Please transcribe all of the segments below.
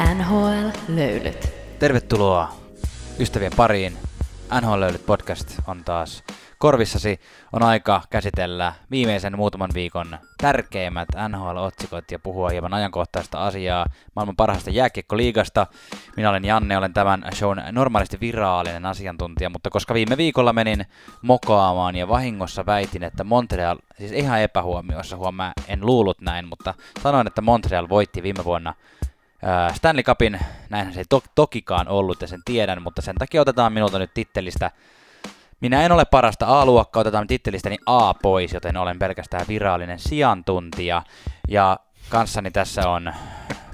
NHL-löylyt. Tervetuloa ystävien pariin. NHL Löylyt podcast on taas korvissasi. On aika käsitellä viimeisen muutaman viikon tärkeimmät NHL-otsikot ja puhua hieman ajankohtaista asiaa maailman parhaasta jääkiekkoliigasta. Minä olen Janne, olen tämän shown normaalisti virallinen asiantuntija, mutta koska viime viikolla menin mokaamaan ja vahingossa väitin, että Montreal, siis ihan epähuomioissa, huomaa, en luullut näin, mutta sanoin, että Montreal voitti viime vuonna Stanley Cupin, näinhän se ei to- tokikaan ollut ja sen tiedän, mutta sen takia otetaan minulta nyt tittelistä. Minä en ole parasta A-luokkaa, otetaan tittelistäni A pois, joten olen pelkästään virallinen sijantuntija. Ja kanssani tässä on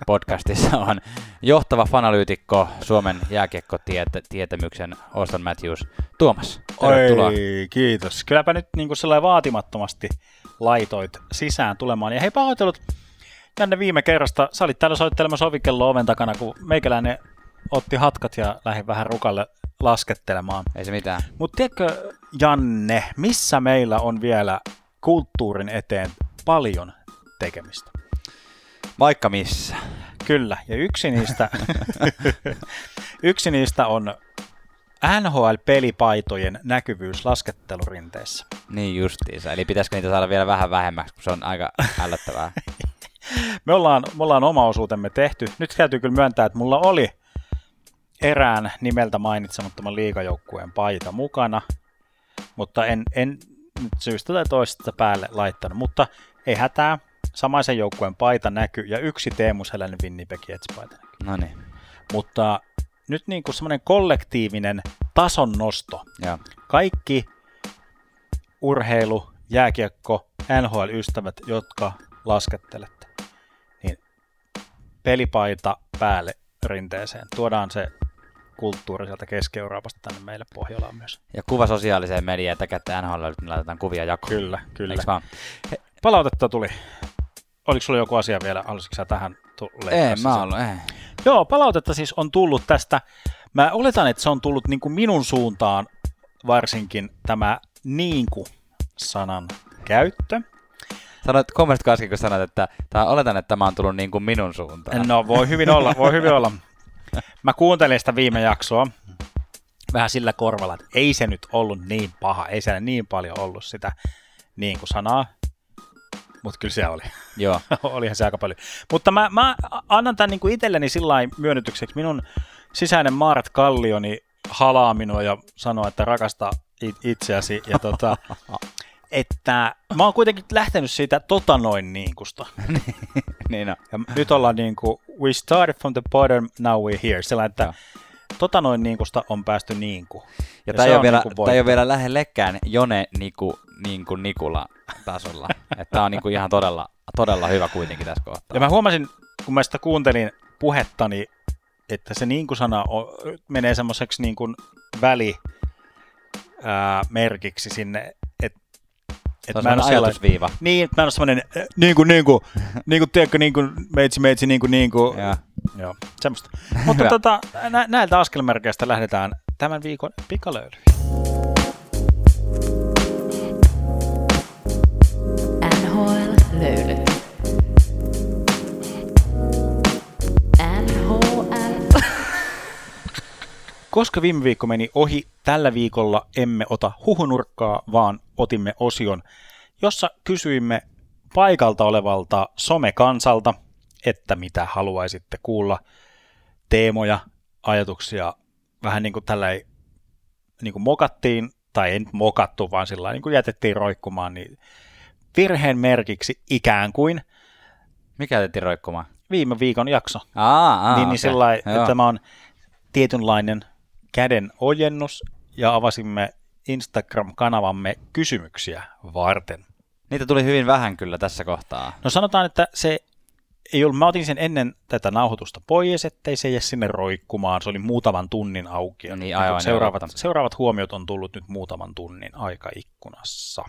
podcastissa on johtava fanalyytikko Suomen jääkiekkotietämyksen Auston Matthews. Tuomas, tervetuloa. Oi, kiitos. Kylläpä nyt niin kuin sellainen vaatimattomasti laitoit sisään tulemaan. Ja hei, pahoittelut Janne viime kerrasta. Sä olit täällä soittelemassa ovikello oven takana, kun meikäläinen otti hatkat ja lähdin vähän rukalle laskettelemaan. Ei se mitään. Mutta tiedätkö, Janne, missä meillä on vielä kulttuurin eteen paljon tekemistä? Vaikka missä. Kyllä, ja yksi niistä, yksi niistä on NHL-pelipaitojen näkyvyys laskettelurinteessä. Niin justiinsa. Eli pitäisikö niitä saada vielä vähän vähemmäksi, kun se on aika ällöttävää. Me ollaan, me ollaan oma osuutemme tehty. Nyt täytyy kyllä myöntää, että mulla oli erään nimeltä mainitsemattoman liikajoukkueen paita mukana, mutta en, en nyt syystä tai toisesta päälle laittanut. Mutta ei hätää, samaisen joukkueen paita näkyy ja yksi Teemu Selän Winnipeg Jets-paita näkyy. No niin. Mutta nyt niin kuin semmoinen kollektiivinen tason nosto. Joo. Kaikki urheilu, jääkiekko, NHL-ystävät, jotka laskettelette, pelipaita päälle rinteeseen. Tuodaan se kulttuuri sieltä Keski-Euroopasta tänne meille Pohjolaan myös. Ja kuva sosiaaliseen mediaan, että käytte NHL, niin laitetaan kuvia jakoon. Kyllä, kyllä. Eiks vaan? Palautetta tuli. Oliko sulla joku asia vielä? Haluaisitko sä tähän tu- Ei, mä ollut, ei. Joo, palautetta siis on tullut tästä. Mä oletan, että se on tullut niin kuin minun suuntaan varsinkin tämä niinku-sanan käyttö. Sanoit, kommentitko äsken, kun sanoit, että tää, oletan, että tämä on tullut niin kuin minun suuntaan. No voi hyvin olla, voi hyvin olla. Mä kuuntelin sitä viime jaksoa vähän sillä korvalla, että ei se nyt ollut niin paha, ei siellä niin paljon ollut sitä niin kuin sanaa, mutta kyllä se oli. Joo. Olihan se aika paljon. Mutta mä, mä annan tämän niin kuin itselleni sillä myönnytykseksi. Minun sisäinen Maaret Kallioni halaa minua ja sanoo, että rakasta it- itseäsi. Ja tota, että mä oon kuitenkin lähtenyt siitä tota noin niinkusta. niin on. Ja nyt ollaan niin kuin, we started from the bottom, now we're here. Sellainen, että Joo. tota noin niinkusta on päästy niinku. Ja, tämä ei, se ole vielä, niinku tää ei ole vielä lähellekään Jone Niku, Niinku Nikula tasolla. että tämä on niinku ihan todella, todella hyvä kuitenkin tässä kohtaa. Ja mä huomasin, kun mä sitä kuuntelin puhettani, että se niinku-sana on, menee semmoiseksi niin kuin väli ää, merkiksi sinne, on mä en semmoinen ole sellainen- ajatusviiva. Niin, mä en ole semmoinen, äh, niin kuin, niin kuin, niin kuin, tiedätkö, niin kuin, meitsi, meitsi, niin kuin, niin kuin. Ja, Joo, semmoista. Mutta tota, nä- näiltä askelmerkeistä lähdetään tämän viikon pikalöylyihin. NHL-löylyt. Koska viime viikko meni ohi, tällä viikolla emme ota huhunurkkaa, vaan otimme osion, jossa kysyimme paikalta olevalta somekansalta, että mitä haluaisitte kuulla, teemoja, ajatuksia, vähän niin kuin tällä niin kuin mokattiin, tai ei nyt mokattu, vaan sillä niin kuin jätettiin roikkumaan, niin virheen merkiksi ikään kuin mikä jätettiin roikkumaan? viime viikon jakso. Aa, aa, niin, niin sillä lailla, Joo. että tämä on tietynlainen käden ojennus ja avasimme Instagram-kanavamme kysymyksiä varten. Niitä tuli hyvin vähän kyllä tässä kohtaa. No sanotaan, että se ei ollut, mä otin sen ennen tätä nauhoitusta pois, ettei se jää sinne roikkumaan. Se oli muutaman tunnin auki. No niin, aivan, seuraavat, totta. seuraavat huomiot on tullut nyt muutaman tunnin aikaikkunassa.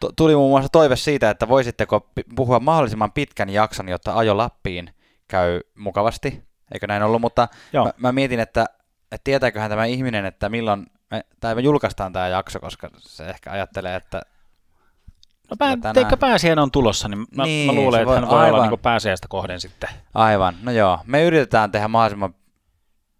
Tu- Tuli muun muassa toive siitä, että voisitteko puhua mahdollisimman pitkän jakson, jotta ajo Lappiin käy mukavasti. Eikö näin ollut? Mutta Joo. mä, mä mietin, että, että tietääköhän tämä ihminen, että milloin me, tai me julkaistaan tämä jakso, koska se ehkä ajattelee, että No pää, tänään- teikö pääsiäinen on tulossa, niin mä, Niin, mä luulen, että hän voi olla aivan. niin pääsiäistä kohden sitten. Aivan, no joo. Me yritetään tehdä mahdollisimman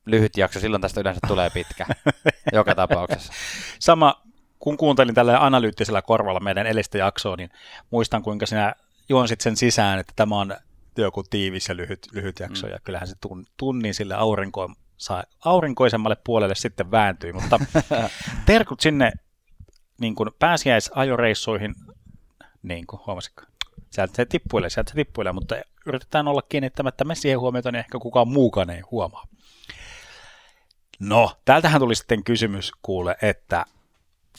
lyhyt jakso, silloin tästä yleensä tulee pitkä. Joka tapauksessa. Sama, kun kuuntelin tällä analyyttisellä korvalla meidän edellistä jaksoa, niin muistan kuinka sinä juonsit sen sisään, että tämä on joku tiivis ja lyhyt, lyhyt jakso, mm. ja kyllähän se tun, tunnin sille aurinko, saa, aurinkoisemmalle puolelle sitten vääntyi, mutta terkut sinne niin kuin pääsiäisajoreissuihin, niin kuin huomasitko? Sieltä se tippuilee, sieltä se tippuilee, mutta yritetään olla kiinnittämättä me siihen huomiota, niin ehkä kukaan muukaan ei huomaa. No, täältähän tuli sitten kysymys kuule, että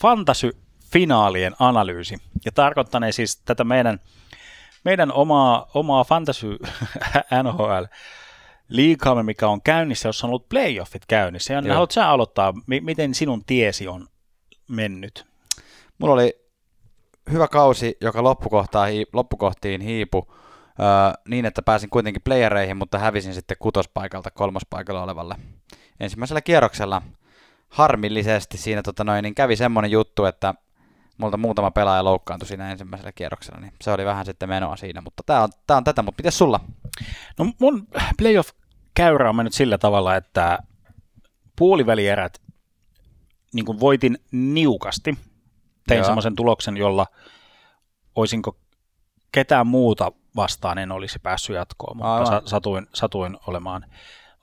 fantasy-finaalien analyysi, ja tarkoittanee siis tätä meidän, meidän omaa, omaa fantasy NHL liikaamme, mikä on käynnissä, jossa on ollut playoffit käynnissä. Ja haluatko sä aloittaa, mi- miten sinun tiesi on mennyt? Mulla oli hyvä kausi, joka hii- loppukohtiin hiipu öö, niin, että pääsin kuitenkin playereihin, mutta hävisin sitten kutospaikalta kolmospaikalla olevalle ensimmäisellä kierroksella. Harmillisesti siinä tota noin, niin kävi semmoinen juttu, että multa muutama pelaaja loukkaantui siinä ensimmäisellä kierroksella, niin se oli vähän sitten menoa siinä, mutta tää on, tää on tätä, mutta miten sulla? No mun playoff-käyrä on mennyt sillä tavalla, että puolivälierät niin kuin voitin niukasti. Tein semmoisen tuloksen, jolla olisinko ketään muuta vastaan en olisi päässyt jatkoon, mutta Aivan. sa- satuin, satuin olemaan.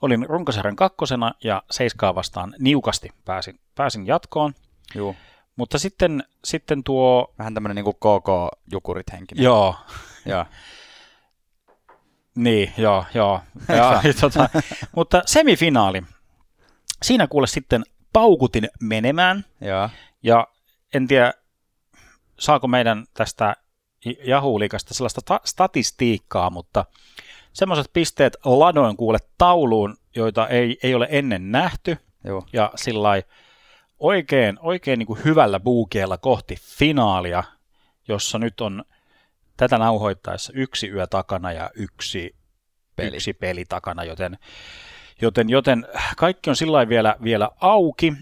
Olin runkosarjan kakkosena ja seiskaa vastaan niukasti pääsin, pääsin jatkoon. Juu. Mutta sitten, sitten tuo, Vähän tämmönen niinku KK-jukurit henkinen. joo, Joo. Niin, joo, joo. ja, tota, mutta semifinaali. Siinä kuule sitten paukutin menemään, Joo. ja en tiedä, saako meidän tästä Yahoo-liikasta sellaista ta- statistiikkaa, mutta semmoiset pisteet ladoin kuule tauluun, joita ei, ei ole ennen nähty, Joo. ja sillä oikein, oikein niin kuin hyvällä buukeella kohti finaalia, jossa nyt on tätä nauhoittaessa yksi yö takana ja yksi Peli. yksi peli takana, joten, joten, joten kaikki on sillä vielä, vielä auki.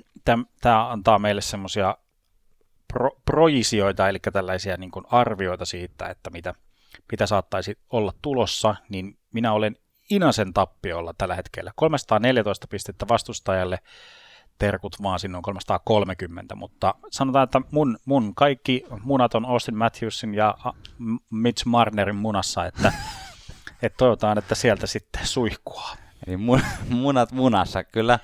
Tämä antaa meille semmoisia pro, projisioita, eli tällaisia niin kuin arvioita siitä, että mitä, mitä saattaisi olla tulossa, niin minä olen Inasen tappiolla tällä hetkellä. 314 pistettä vastustajalle, terkut vaan sinne on 330, mutta sanotaan, että mun, mun kaikki munat on Austin Matthewsin ja Mitch Marnerin munassa, että, että toivotaan, että sieltä sitten suihkua. Eli mun, munat munassa, kyllä.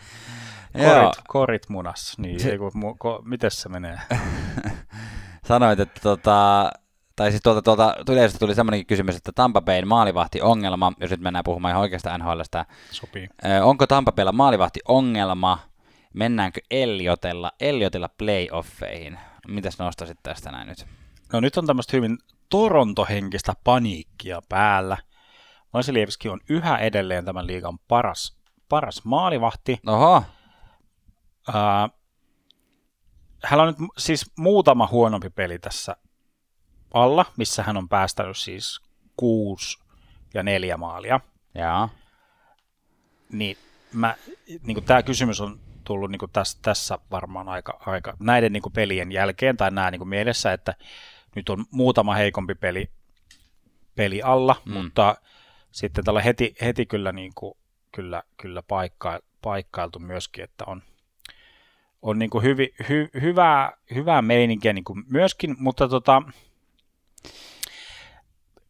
Joo, Korit, korit munassa, niin Se- eiku, mu, ko, miten se menee? sanoit, että tota, tai siis tuolta, tuolta yleisöstä tuli semmoinenkin kysymys, että Tampa Bayn maalivahti ongelma, jos nyt mennään puhumaan ihan oikeasta NHLstä, Sopii. Onko Tampa Baylla maalivahti ongelma, mennäänkö Elliotella, Elliotella playoffeihin? Mitäs nostaisit tästä näin nyt? No nyt on tämmöistä hyvin Toronto-henkistä paniikkia päällä. Vasilievski on yhä edelleen tämän liigan paras, paras maalivahti. Oho, Ää, hänellä on nyt siis muutama huonompi peli tässä alla, missä hän on päästänyt siis kuusi ja neljä maalia. jaa, Niin, mä, niin tämä kysymys on tullut niin kuin tässä, tässä varmaan aika, aika näiden niin kuin pelien jälkeen tai nämä niin kuin mielessä, että nyt on muutama heikompi peli, peli alla, Mm. mutta sitten tällä heti, heti kyllä, niin kuin, kyllä, kyllä paikka, paikkailtu myöskin, että on, on niin kuin hyvi, hy, hyvää, hyvää meininkiä niin kuin myöskin, mutta tota,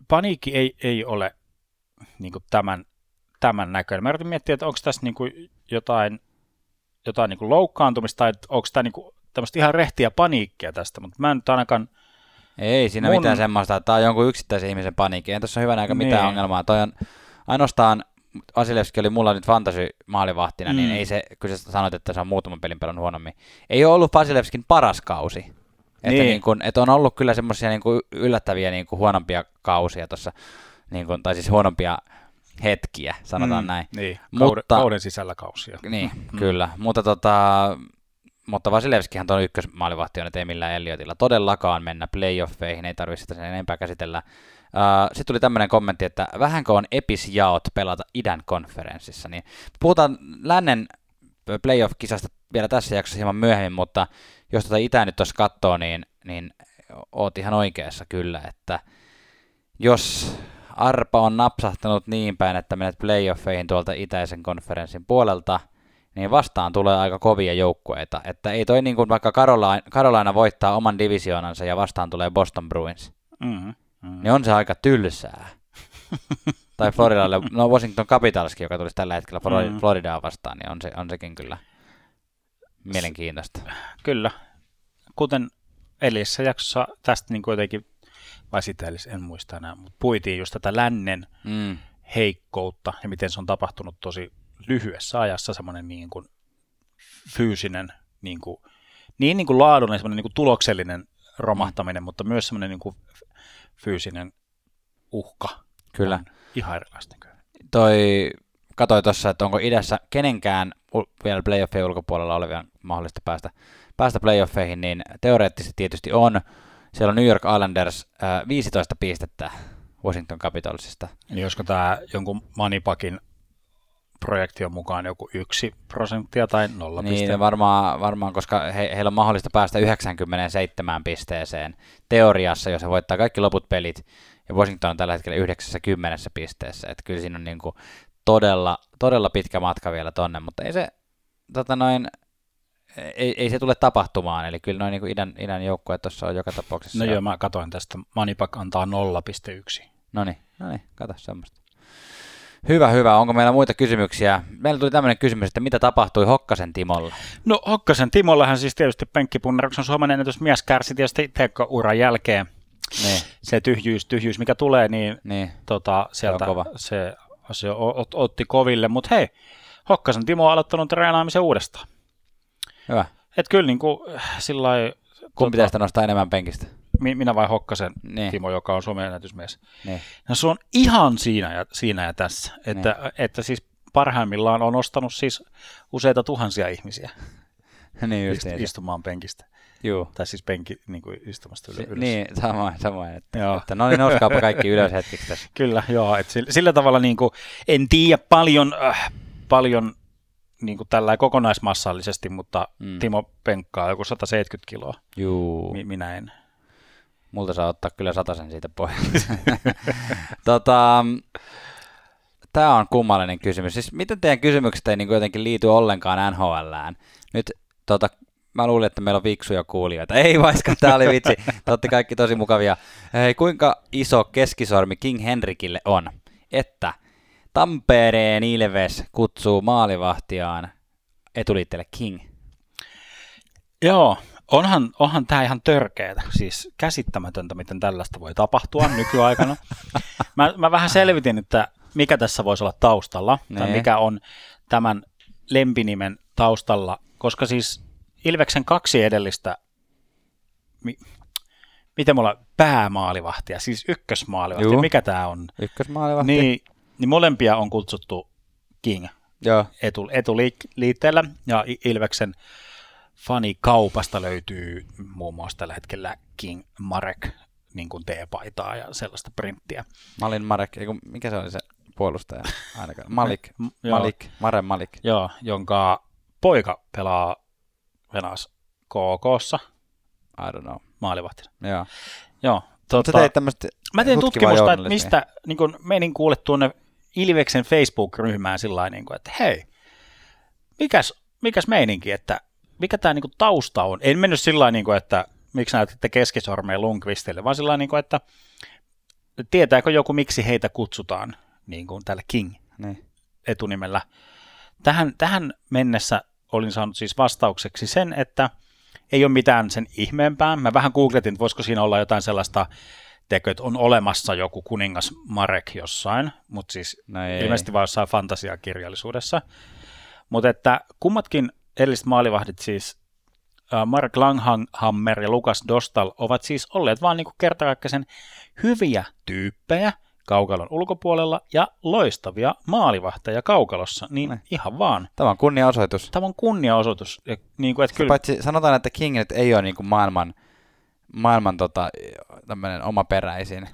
paniikki ei, ei ole niin kuin tämän, tämän näköinen. Mä yritin miettiä, että onko tässä niin kuin jotain, jotain niin kuin loukkaantumista tai onko tämä niin kuin tämmöistä ihan rehtiä paniikkia tästä, mutta mä en nyt ainakaan, ei siinä Mun- mitään semmoista, että tämä on jonkun yksittäisen ihmisen paniikki. Ei tuossa hyvän aika mitään Niin. ongelmaa. Toi on ainoastaan, Vasilevski oli mulla nyt fantasy maalivahtina, mm. niin Mm. ei se, kun sä sanoit, että se on muutaman pelin pelannut huonommin. Ei ole ollut Vasilevskin paras kausi. Että, niin. Niin. Niin kun, että on ollut kyllä semmoisia niin yllättäviä niin kuin huonompia kausia tuossa, niin kuin, tai siis huonompia hetkiä, sanotaan mm. näin. Niin, Mutta- kauden, kauden sisällä kausia. Niin, mm. kyllä. Mutta, tota, mutta Vasilevskihan tuon ykkösmaalivahti on, että ei millään Elliotilla todellakaan mennä playoffeihin, ei tarvitse sitä sen enempää käsitellä. Uh, Sitten tuli tämmöinen kommentti, että vähänkö on episjaot pelata idän konferenssissa. Niin puhutaan lännen playoff-kisasta vielä tässä jaksossa hieman myöhemmin, mutta jos tätä itää nyt tuossa katsoo, niin, niin oot ihan oikeassa kyllä, että jos arpa on napsahtanut niin päin, että menet playoffeihin tuolta itäisen konferenssin puolelta, niin vastaan tulee aika kovia joukkueita. Että ei toi niin kuin vaikka Carolina, Carolina voittaa oman divisioonansa ja vastaan tulee Boston Bruins, Mm-hmm. Mm-hmm. niin on se aika tylsää. tai Floridalle, no Washington Capitalskin, joka tulisi tällä hetkellä Flor- Mm. Floridaa vastaan, niin on, se, on sekin kyllä mielenkiintoista. Kyllä. Kuten edellisessä jaksossa tästä niin kuitenkin, vai sitä edes, en muista enää, mutta puitiin just tätä lännen Mm. heikkoutta ja miten se on tapahtunut tosi lyhyessä ajassa semmoinen niin kuin fyysinen, niin, kuin, niin, niin kuin laadullinen, semmoinen niin kuin tuloksellinen romahtaminen, mutta myös semmoinen niin kuin fyysinen uhka. Kyllä. On ihan erilaista. toi, katoi tuossa, että onko idässä kenenkään vielä playoffien ulkopuolella olevia mahdollista päästä, päästä playoffeihin, niin teoreettisesti tietysti on. Siellä on New York Islanders äh, 15 pistettä Washington Capitalsista. Eli olisiko tämä jonkun Manipakin projektion mukaan joku yksi prosenttia tai nolla Niin varmaan, varmaan, koska he, heillä on mahdollista päästä 97 pisteeseen teoriassa, jos he voittaa kaikki loput pelit, ja Washington on tällä hetkellä 90 pisteessä, että kyllä siinä on niin kuin todella, todella pitkä matka vielä tonne, mutta ei se, tota noin, ei, ei se tule tapahtumaan, eli kyllä noin niin idän, idän joukkueet tuossa on joka tapauksessa. No joo, mä katoin tästä. Manipak antaa 0,1. No niin, no niin, kato semmoista. Hyvä, hyvä. Onko meillä muita kysymyksiä? Meillä tuli tämmöinen kysymys, että mitä tapahtui Hokkasen Timolla? No Hokkasen Timollahan siis tietysti penkkipunneruksen Suomen ennätysmies kärsi tietysti uran jälkeen. Niin, Se tyhjyys, tyhjyys mikä tulee, niin niin. tota, sieltä kova. se, se ot, otti koville. Mutta hei, Hokkasen Timo on aloittanut treenaamisen uudestaan. Hyvä. Et kyllä niin kuin sillä lailla, Kumpi pitäisi sitä nostaa enemmän penkistä? mi- minä vai Hokkasen Niin. Timo, joka on Suomen ennätysmies. Niin. No se on ihan siinä ja, siinä ja tässä, että, että siis parhaimmillaan on nostanut siis useita tuhansia ihmisiä niin just ist, niin. istumaan penkistä. Juu. Tai siis penki niin kuin istumasta ylös. Si- niin, samoin, samoin. Että, Joo. että no niin, nouskaapa kaikki ylös hetkeksi tässä. Kyllä, joo. Et sillä, sillä tavalla niin kuin, en tiedä paljon, äh, paljon niin kuin tällä kokonaismassallisesti, mutta Mm. Timo penkkaa joku 170 kiloa. Juu. Mi- minä en. Multa saa ottaa kyllä satasen siitä pois. tota, Tämä on kummallinen kysymys. Siis miten teidän kysymykset ei niin kuin jotenkin liity ollenkaan NHLään? Nyt tota, mä luulin, että meillä on viksuja kuulijoita. Ei vaikka, tämä oli vitsi. Te kaikki tosi mukavia. Hei, kuinka iso keskisormi King Henrikille on, että Tampereen Ilves kutsuu maalivahtiaan etuliitteelle King? Joo, onhan, onhan tämä ihan törkeetä, siis käsittämätöntä, miten tällaista voi tapahtua nykyaikana. mä, mä vähän selvitin, että mikä tässä voisi olla taustalla, tai Nee. mikä on tämän lempinimen taustalla, koska siis Ilveksen kaksi edellistä, mi, miten mulla päämaalivahtia, siis ykkösmaalivahti, Juu. mikä tämä on, Ykkösmaalivahti? niin, niin molempia on kutsuttu King Joo. etu, etuliitteellä, ja Ilveksen fanikaupasta löytyy muun muassa tällä hetkellä King Marek niin kuin T-paitaa ja sellaista printtiä. Malin Marek, eiku, mikä se oli se puolustaja ainakaan? Malik, M- joo. Malik, Mare Malik. Joo, jonka poika pelaa Venas KKssa I don't know. maalivahtina. Joo. Joo, Mutta tota, sä teit tämmöistä mä tein tutkimusta, että mistä niin kun menin kuule tuonne Ilveksen Facebook-ryhmään sillä niin että hei, mikäs, mikäs meininki, että mikä tämä niin tausta on. En mennyt sillä niin kuin, että miksi näytitte keskisormeen Lundqvistille, vaan sillä niin kuin, että tietääkö joku, miksi heitä kutsutaan niin kuin tällä King Niin. etunimellä. Tähän, tähän mennessä olin saanut siis vastaukseksi sen, että ei ole mitään sen ihmeempää. Mä vähän googletin, että voisiko siinä olla jotain sellaista tekö, että on olemassa joku kuningas Marek jossain, mutta siis No ei. ilmeisesti vain jossain fantasiakirjallisuudessa. Mutta että kummatkin edelliset maalivahdit siis Mark Langhammer ja Lukas Dostal ovat siis olleet vaan niinku kertakaikkisen hyviä tyyppejä kaukalon ulkopuolella ja loistavia maalivahteja kaukalossa, niin Ne. ihan vaan. Tämä on kunniaosoitus. Tämä on kunniaosoitus. Ja niin kuin, että Kyllä. kyllä, Paitsi sanotaan, että King nyt ei ole niin kuin maailman, maailman tota, tämmöinen omaperäisin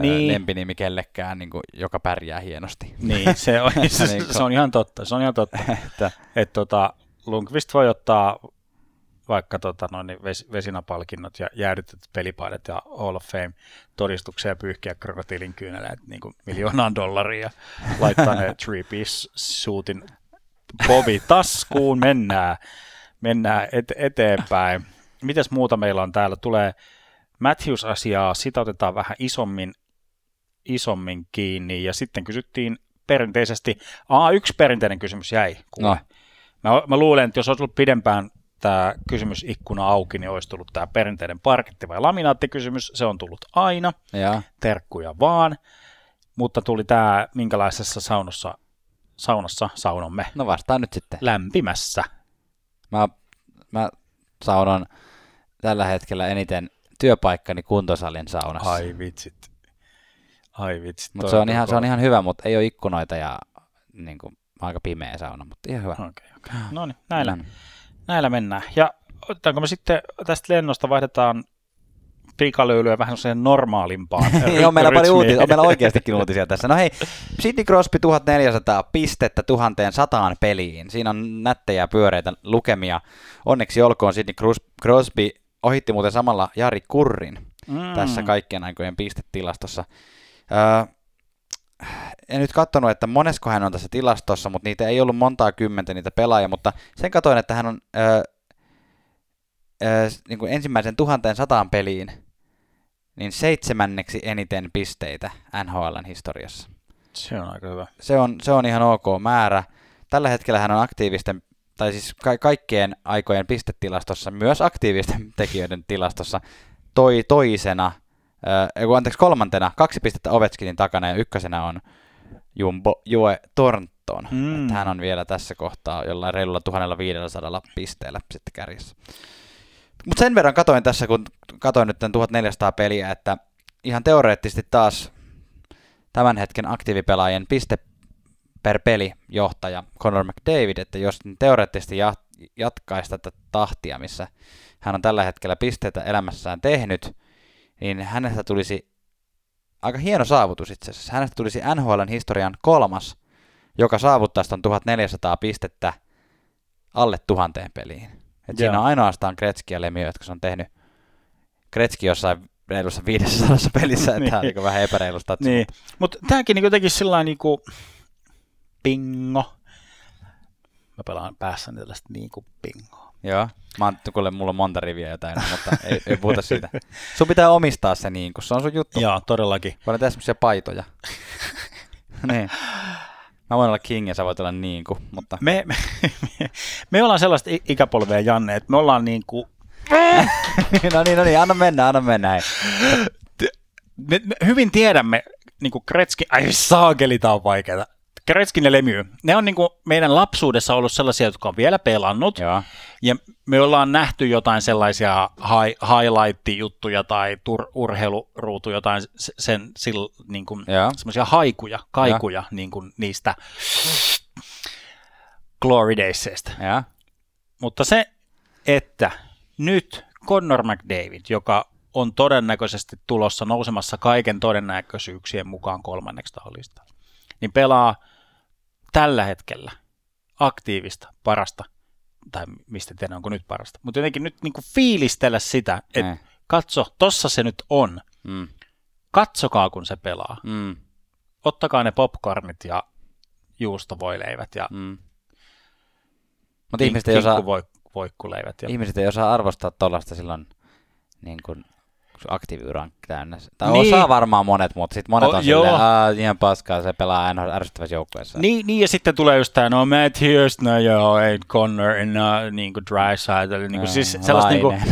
niin. Lempinimi kellekään, niin kuin, joka pärjää hienosti. niin, se, on, Niin se on ihan totta. Se on ihan totta. että, että tota, Lundqvist voi ottaa vaikka tota, noin, niin ves, vesinapalkinnot ja jäädytetyt pelipaidat ja Hall of Fame todistuksia ja pyyhkiä krokotiilin kyyneleet niin kuin miljoonaan dollaria laittaa ne three piece suitin povi taskuun, mennään, mennään et, eteenpäin. Mitäs muuta meillä on täällä? Tulee Matthews-asiaa, sitä otetaan vähän isommin, isommin kiinni ja sitten kysyttiin perinteisesti, a yksi perinteinen kysymys jäi. No. Mä, mä luulen, että jos olisi ollut pidempään tämä kysymysikkuna auki, niin olisi tullut tämä perinteinen parketti vai laminaattikysymys. Se on tullut aina. Ja. Terkkuja vaan. Mutta tuli tämä, minkälaisessa saunossa, saunassa saunomme. No vastaan nyt sitten. Lämpimässä. Mä, mä saunon tällä hetkellä eniten työpaikkani kuntosalin saunassa. Ai vitsit. Ai vitsit. Mut se, on ihan, se on ihan hyvä, mutta ei ole ikkunoita ja niin kuin, aika pimeä sauna, mutta ihan hyvä. Okay, okay. No niin, näillä. Mm näillä mennään. Ja otetaanko me sitten tästä lennosta vaihdetaan pikalöylyä vähän sellaiseen normaalimpaan. Niin, on meillä paljon uutisia, on meillä oikeastikin uutisia tässä. No hei, Sidney Crosby 1400 pistettä 1100 peliin. Siinä on nättejä pyöreitä lukemia. Onneksi olkoon Sidney Crosby ohitti muuten samalla Jari Kurrin mm. tässä kaikkien aikojen pistetilastossa. Öö, en nyt katsonut, että monesko hän on tässä tilastossa, mutta niitä ei ollut montaa kymmentä niitä pelaajia, mutta sen katoin, että hän on öö, öö, niin kuin ensimmäisen tuhanteen sataan peliin niin seitsemänneksi eniten pisteitä NHLn historiassa. Se on aika hyvä. Se on, se on ihan ok määrä. Tällä hetkellä hän on aktiivisten, tai siis ka- kaikkien aikojen pistetilastossa, myös aktiivisten tekijöiden tilastossa, toi toisena – äh, anteeksi, kolmantena kaksi pistettä Ovechkinin takana ja ykkösenä on Jumbo Joe Thornton. Mm. Että hän on vielä tässä kohtaa jollain reilulla 1500 pisteellä sitten kärjessä. Mutta sen verran katoin tässä, kun katoin nyt 1400 peliä, että ihan teoreettisesti taas tämän hetken aktiivipelaajien piste per peli johtaja Conor McDavid, että jos teoreettisesti jatkaisi tätä tahtia, missä hän on tällä hetkellä pisteitä elämässään tehnyt, niin hänestä tulisi aika hieno saavutus itse asiassa. Hänestä tulisi NHLn historian kolmas, joka saavuttaisi tuon 1400 pistettä alle tuhanteen peliin. Et siinä on ainoastaan Kretski ja Lemieux, jotka se on tehnyt. Kretski jossain reilussa 500 pelissä, että niin. on vähän epäreilusta. Niin. Mutta tämäkin niin jotenkin sillä niin pingo. Mä pelaan päässäni tällaista niin kuin pingoa. Joo. Mä oon, kuule, mulla on monta riviä jotain, mutta ei, ei puhuta siitä. Sun pitää omistaa se niin, kun se on sun juttu. Joo, todellakin. Voidaan tehdä semmoisia paitoja. niin. Mä voin olla king ja sä voit olla niin kuin, mutta... Me, me, me, me ollaan sellaista ikäpolvea, Janne, että me ollaan niin kuin... no niin, no niin, anna mennä, anna mennä. Me, me hyvin tiedämme, niin kuin Kretski, ai saakeli, tää on vaikeaa. Kretskin ja Lemieux, ne on niin kuin meidän lapsuudessa ollut sellaisia, jotka on vielä pelannut. Joo. Ja me ollaan nähty jotain sellaisia hi- highlight-juttuja tai tur- urheiluruutuja, jotain sen, sil, niin kuin, semmoisia haikuja, kaikuja niin kuin niistä Glory Daysista. Mutta se, että nyt Connor McDavid, joka on todennäköisesti tulossa nousemassa kaiken todennäköisyyksien mukaan kolmanneksi tahallista, niin pelaa tällä hetkellä aktiivista, parasta, tai mistä tiedän, onko nyt parasta, mutta jotenkin nyt niin kuin fiilistellä sitä, että mm. katso, tossa se nyt on. Mm. Katsokaa, kun se pelaa. Mm. Ottakaa ne popcornit ja juustovoileivät ja mm. Mutta ihmiset ei osaa, voikkuleivät. Ja... Ihmiset ei osaa arvostaa tuollaista silloin niin kuin aktiiviura on täynnä. Tai niin. osaa varmaan monet, mutta sitten monet on oh, silleen, ihan paskaa, se pelaa aina ärsyttävässä joukkueessa. Niin, niin, ja sitten tulee just tämä, no Matthews, no joo, ei Connor, no, niin kuin dry side, eli niin kuin, siis sellaista niin kuin,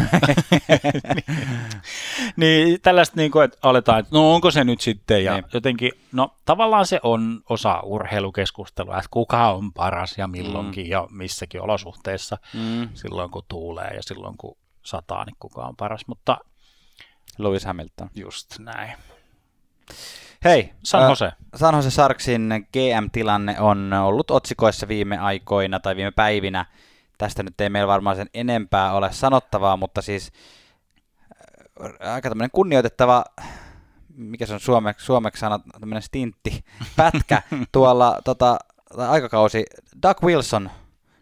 niin, tällaista niin kuin, että aletaan, että no onko se nyt sitten, ja niin. jotenkin, no tavallaan se on osa urheilukeskustelua, että kuka on paras ja milloinkin mm. ja missäkin olosuhteissa, mm. silloin kun tuulee ja silloin kun sataa, niin kuka on paras, mutta Lewis Hamilton. Just näin. Hei, San Jose. Äh, San Jose Sarksin GM-tilanne on ollut otsikoissa viime aikoina tai viime päivinä. Tästä nyt ei meillä varmaan sen enempää ole sanottavaa, mutta siis aika tämmöinen kunnioitettava, mikä se on suomeksi, suomeksi sana, tämmöinen stintti, pätkä tuolla tota, aikakausi. Doug Wilson,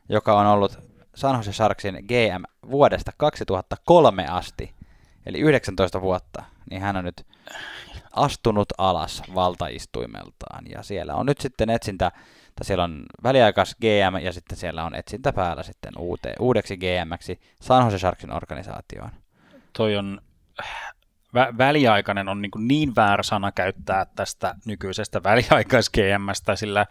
joka on ollut San Jose Sharksin GM vuodesta 2003 asti, eli 19 vuotta, niin hän on nyt astunut alas valtaistuimeltaan. Ja siellä on nyt sitten etsintä, tai siellä on väliaikas GM ja sitten siellä on etsintä päällä sitten uute, uudeksi GMksi San Jose Sharksin organisaatioon. Toi on vä- väliaikainen on niin, niin väärä sana käyttää tästä nykyisestä väliaikais GMstä, sillä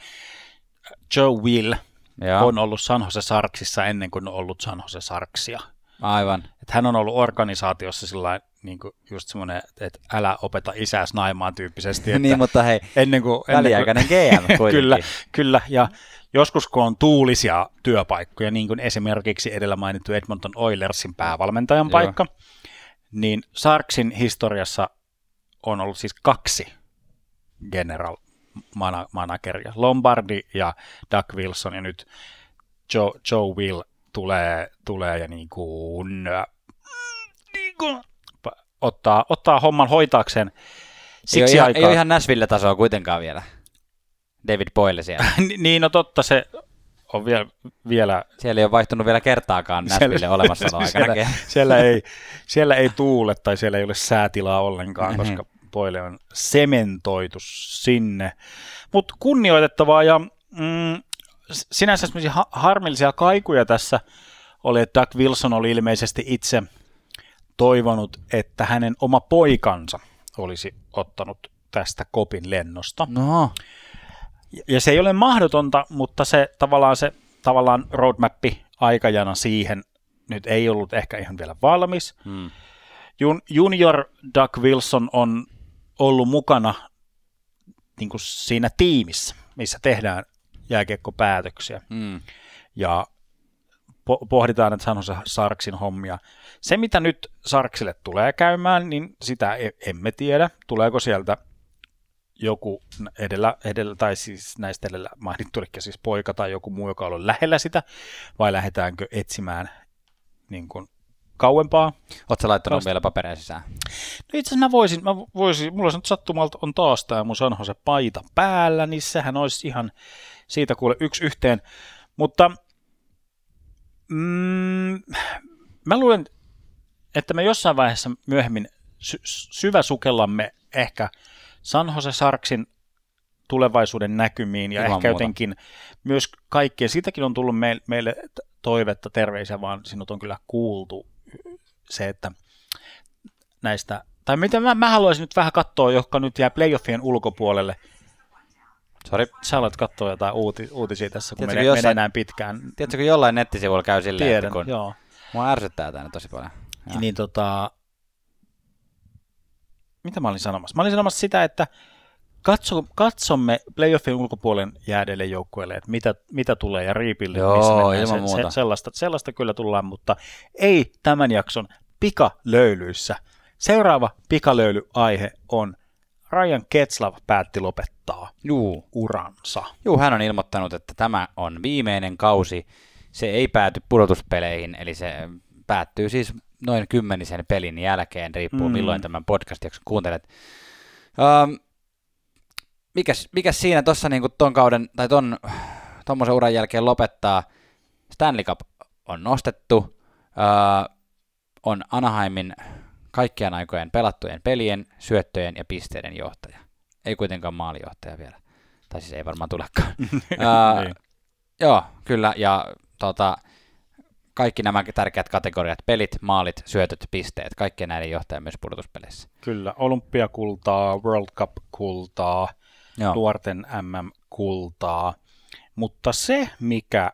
Joe Will Joo. on ollut San Jose Sarksissa ennen kuin on ollut San Jose Sarksia. Aivan. Et hän on ollut organisaatiossa sillä niin kuin just semmoinen, että älä opeta isäs naimaan tyyppisesti. Että niin, mutta hei, ennen kuin, väliaikainen GM kuitenkin. kyllä, kyllä, ja joskus kun on tuulisia työpaikkoja, niin kuin esimerkiksi edellä mainittu Edmonton Oilersin päävalmentajan Joo. paikka, niin Sarksin historiassa on ollut siis kaksi general mana- manageria, Lombardi ja Doug Wilson, ja nyt Joe, Joe Will tulee, tulee ja niin kuin, niin kuin ottaa, ottaa homman hoitaakseen ei, ole siksi ihan, aikaa. ei ole ihan Nashville-tasoa kuitenkaan vielä. David Boyle siellä. Ni- niin, no totta, se on vielä, vielä Siellä ei ole vaihtunut vielä kertaakaan Nashville olemassaolo aikana. siellä, siellä, ei, siellä ei tuule tai siellä ei ole säätilaa ollenkaan, Mhm. koska Poile on sementoitu sinne. Mutta kunnioitettavaa ja mm, sinänsä semmoisia ha- harmillisia kaikuja tässä oli, että Doug Wilson oli ilmeisesti itse toivonut, että hänen oma poikansa olisi ottanut tästä kopin lennosta. No, Ja se ei ole mahdotonta, mutta se tavallaan se tavallaan roadmappi aikajana siihen nyt ei ollut ehkä ihan vielä valmis. hmm. Jun, junior Doug Wilson on ollut mukana niin kuin siinä tiimissä, missä tehdään jääkiekkopäätöksiä Hmm. ja po- pohditaan, että San Jose Sarksin hommia. Se, mitä nyt Sarksille tulee käymään, niin sitä e- emme tiedä. Tuleeko sieltä joku edellä, edellä tai siis näistä edellä mainittu, eli siis poika tai joku muu, joka on lähellä sitä, vai lähdetäänkö etsimään niin kuin kauempaa. Oletko laittanut Vasta- vielä papereja sisään? No itse asiassa mä voisin, mä voisin, mulla nyt sattumalta on taas tämä mun San Jose paita päällä, niin sehän olisi ihan siitä kuule yksi yhteen. Mutta mm, mä luulen, että me jossain vaiheessa myöhemmin sy- syväsukellamme ehkä San Jose Sarksin tulevaisuuden näkymiin ja Ilman ehkä muuta. jotenkin myös kaikkien, siitäkin on tullut meille, meille toivetta, terveisiä, vaan sinut on kyllä kuultu se, että näistä, tai mitä mä, mä haluaisin nyt vähän katsoa, jotka nyt jää playoffien ulkopuolelle. Sori. Sä alat katsoa jotain uuti, uutisia tässä, kun Tiedätkö, menee, jossain- menee näin pitkään. Tiedätkö, kun jollain nettisivuilla käy silleen, Tiedän, että kun joo. mua ärsyttää tänne tosi paljon. Joo. Niin tota, mitä mä olin sanomassa? Mä olin sanomassa sitä, että katso, katsomme playoffin ulkopuolen jäädeille joukkueille, että mitä, mitä tulee ja riipille. Joo, missä ilman muuta. sellaista, sellaista kyllä tullaan, mutta ei tämän jakson pikalöylyissä. Seuraava pikalöylyaihe on Ryan Ketslav päätti lopettaa Juu. uransa. Juu, hän on ilmoittanut, että tämä on viimeinen kausi. Se ei pääty pudotuspeleihin, eli se päättyy siis noin kymmenisen pelin jälkeen, riippuu Mm. milloin tämän podcast-jakson kuuntelet. Um, mikäs, mikäs siinä tuossa niinku ton kauden, tai ton tommosen uran jälkeen lopettaa? Stanley Cup on nostettu, uh, on Anaheimin kaikkien aikojen pelattujen pelien, syöttöjen ja pisteiden johtaja. Ei kuitenkaan maalijohtaja vielä. Tai siis ei varmaan tulekaan. Niin. Joo, kyllä. Ja tota, kaikki nämä tärkeät kategoriat, pelit, maalit, syötöt, pisteet, kaikkien näiden johtaja myös pudotuspeleissä. Kyllä, olympiakultaa, World Cup-kultaa, Joo. nuorten MM-kultaa, mutta se, mikä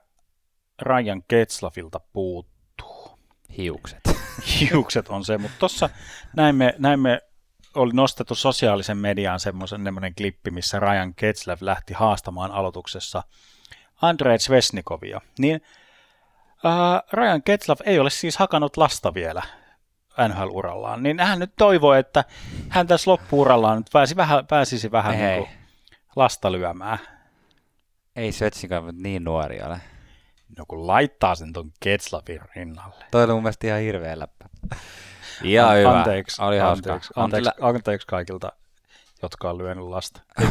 Ryan Ketslafilta puuttuu, Hiukset. Hiukset on se, mutta tuossa näimme, näimme, oli nostettu sosiaalisen mediaan semmoisen semmoinen klippi, missä Ryan Ketslav lähti haastamaan aloituksessa Andrei Svesnikovia, niin äh, Ryan Ketslav ei ole siis hakannut lasta vielä NHL-urallaan, niin hän nyt toivoo, että hän tässä loppuurallaan nyt pääsi vähän, pääsisi vähän Hei. niin lasta lyömään. Ei Svetsnikan niin nuori ole. No kun laittaa sen ton Ketslavin rinnalle. Toi oli mun mielestä ihan hirveä läppä. Ihan hyvä. Anteeksi, oli anteeksi, anteeksi, kyllä- anteeksi kaikilta, jotka on lyönyt lasta.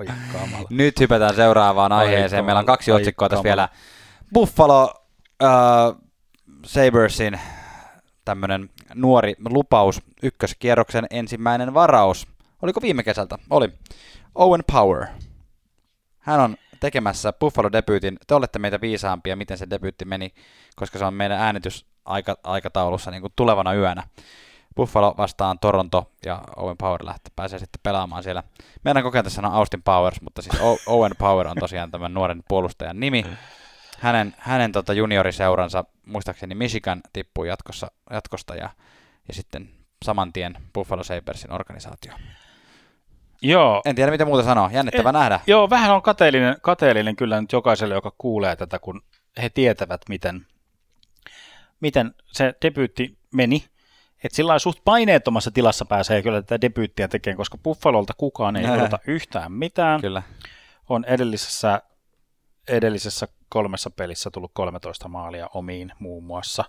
Oi. Nyt hypätään seuraavaan Ai aiheeseen. Meillä on kaksi otsikkoa tässä vielä Buffalo äh, Sabersin tämmönen nuori lupaus, ykköskierroksen ensimmäinen varaus. Oliko viime kesältä? Oli. Owen Power. Hän on tekemässä Buffalo-debyytin. Te olette meitä viisaampia, miten se debyytti meni, koska se on meidän äänitysaikataulussa niin kuin tulevana yönä. Buffalo vastaan Toronto ja Owen Power lähtee, pääsee sitten pelaamaan siellä. Meidän kokeilta sanoa Austin Powers, mutta siis Owen Power on tosiaan tämän nuoren puolustajan nimi. Hänen, hänen tota junioriseuransa, muistaakseni Michigan tippuu jatkossa, jatkosta ja, ja sitten saman tien Buffalo Sabersin organisaatio. Joo. En tiedä, mitä muuta sanoa. Jännittävä nähdä. Joo, vähän on kateellinen, kateellinen kyllä nyt jokaiselle, joka kuulee tätä, kun he tietävät, miten, miten se debyytti meni. Että sillä suht paineettomassa tilassa pääsee kyllä tätä debyyttiä tekemään, koska Buffalolta kukaan ei odota yhtään mitään. Kyllä. On edellisessä, edellisessä kolmessa pelissä tullut 13 maalia omiin muun muassa.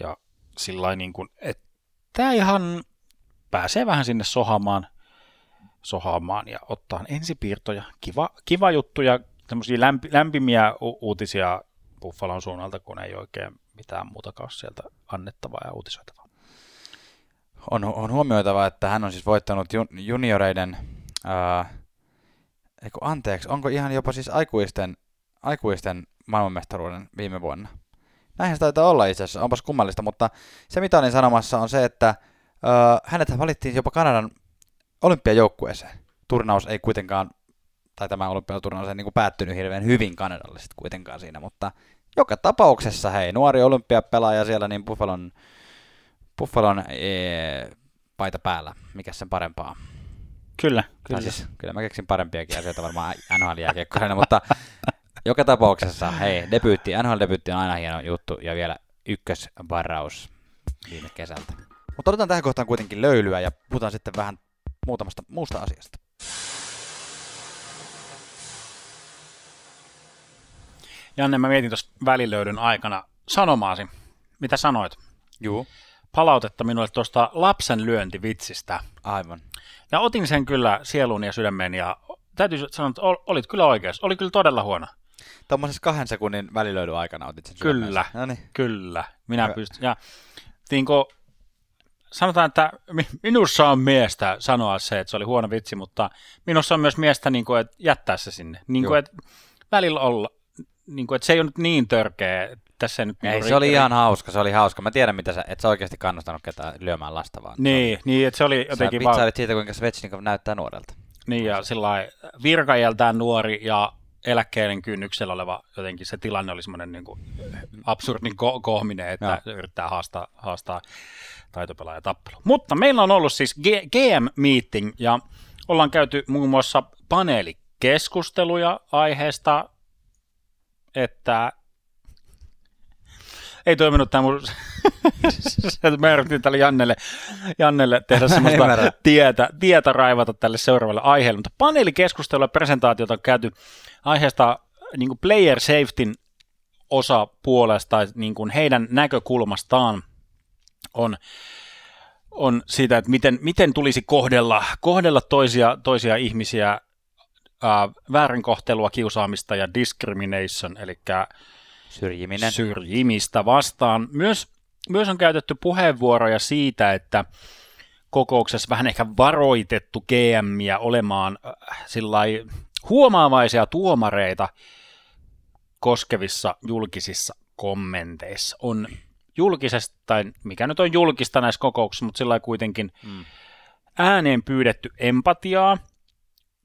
Ja sillä niin kuin, että tämä ihan pääsee vähän sinne sohamaan, sohaamaan ja ottaa ensipiirtoja. Kiva, kiva juttu ja semmoisia lämpi, lämpimiä u- uutisia Buffalon suunnalta, kun ei oikein mitään muutakaan sieltä annettavaa ja uutisoitavaa. On, on huomioitava, että hän on siis voittanut junioreiden, ää, eiku, anteeksi, onko ihan jopa siis aikuisten, aikuisten maailmanmestaruuden viime vuonna? Näinhän se taitaa olla itse asiassa, onpas kummallista, mutta se mitä olin sanomassa on se, että ää, hänet valittiin jopa Kanadan olympiajoukkueeseen. Turnaus ei kuitenkaan, tai tämä olympiaturnaus ei niin kuin päättynyt hirveän hyvin Kanadalle sitten kuitenkaan siinä, mutta joka tapauksessa hei, nuori olympiapelaaja siellä, niin Buffalon, Buffalon ee, paita päällä, mikä sen parempaa. Kyllä, kyllä. Siis, kyllä mä keksin parempiakin asioita varmaan nhl jääkiekkoisena, mutta joka tapauksessa, hei, debyytti, NHL-debyytti on aina hieno juttu, ja vielä ykkösvaraus viime kesältä. Mutta otetaan tähän kohtaan kuitenkin löylyä, ja puhutaan sitten vähän muutamasta muusta asiasta. Janne, mä mietin tuossa välilöydyn aikana sanomaasi. Mitä sanoit? Juu. Palautetta minulle tuosta lapsen lyöntivitsistä. Aivan. Ja otin sen kyllä sielun ja sydämen ja täytyy sanoa, että olit kyllä oikeassa. Oli kyllä todella huono. Tuommoisessa kahden sekunnin välilöydyn aikana otit sen Kyllä, no niin. kyllä. Minä pystyn. Ja kuin, sanotaan, että minussa on miestä sanoa se, että se oli huono vitsi, mutta minussa on myös miestä niin kuin, että jättää se sinne. Niin kuin, että välillä olla, niin kuin, että se ei ole nyt niin törkeä. Tässä nyt ei, se oli ihan hauska, se oli hauska. Mä tiedän, mitä sä, et sä oikeasti kannustanut ketään lyömään lasta vaan. Niin, niin että se oli jotenkin vaan... Sä siitä, kuinka Svetsnikov näyttää nuorelta. Niin, ja sillä virkajältään nuori ja eläkkeiden kynnyksellä oleva jotenkin se tilanne oli semmoinen niin kuin absurdin ko- kohminen, että no. yrittää haastaa, haastaa taitopelaaja tappelu. Mutta meillä on ollut siis G- GM-meeting ja ollaan käyty muun muassa paneelikeskusteluja aiheesta, että ei toiminut tämä mun... Mä yritin tälle Jannelle, Jannelle tehdä semmoista tietä, tietä raivata tälle seuraavalle aiheelle, mutta paneelikeskustelua ja presentaatiota on käyty aiheesta niin kuin player safetyn osa puolesta, niin kuin heidän näkökulmastaan on, on siitä, että miten, miten tulisi kohdella, kohdella toisia, toisia ihmisiä äh, väärinkohtelua, kiusaamista ja discrimination, eli Syrjiminen. syrjimistä vastaan. Myös, myös on käytetty puheenvuoroja siitä, että kokouksessa vähän ehkä varoitettu GMiä olemaan äh, huomaavaisia tuomareita koskevissa julkisissa kommenteissa. On julkisesta, tai mikä nyt on julkista näissä kokouksissa, mutta sillä kuitenkin mm. ääneen pyydetty empatiaa,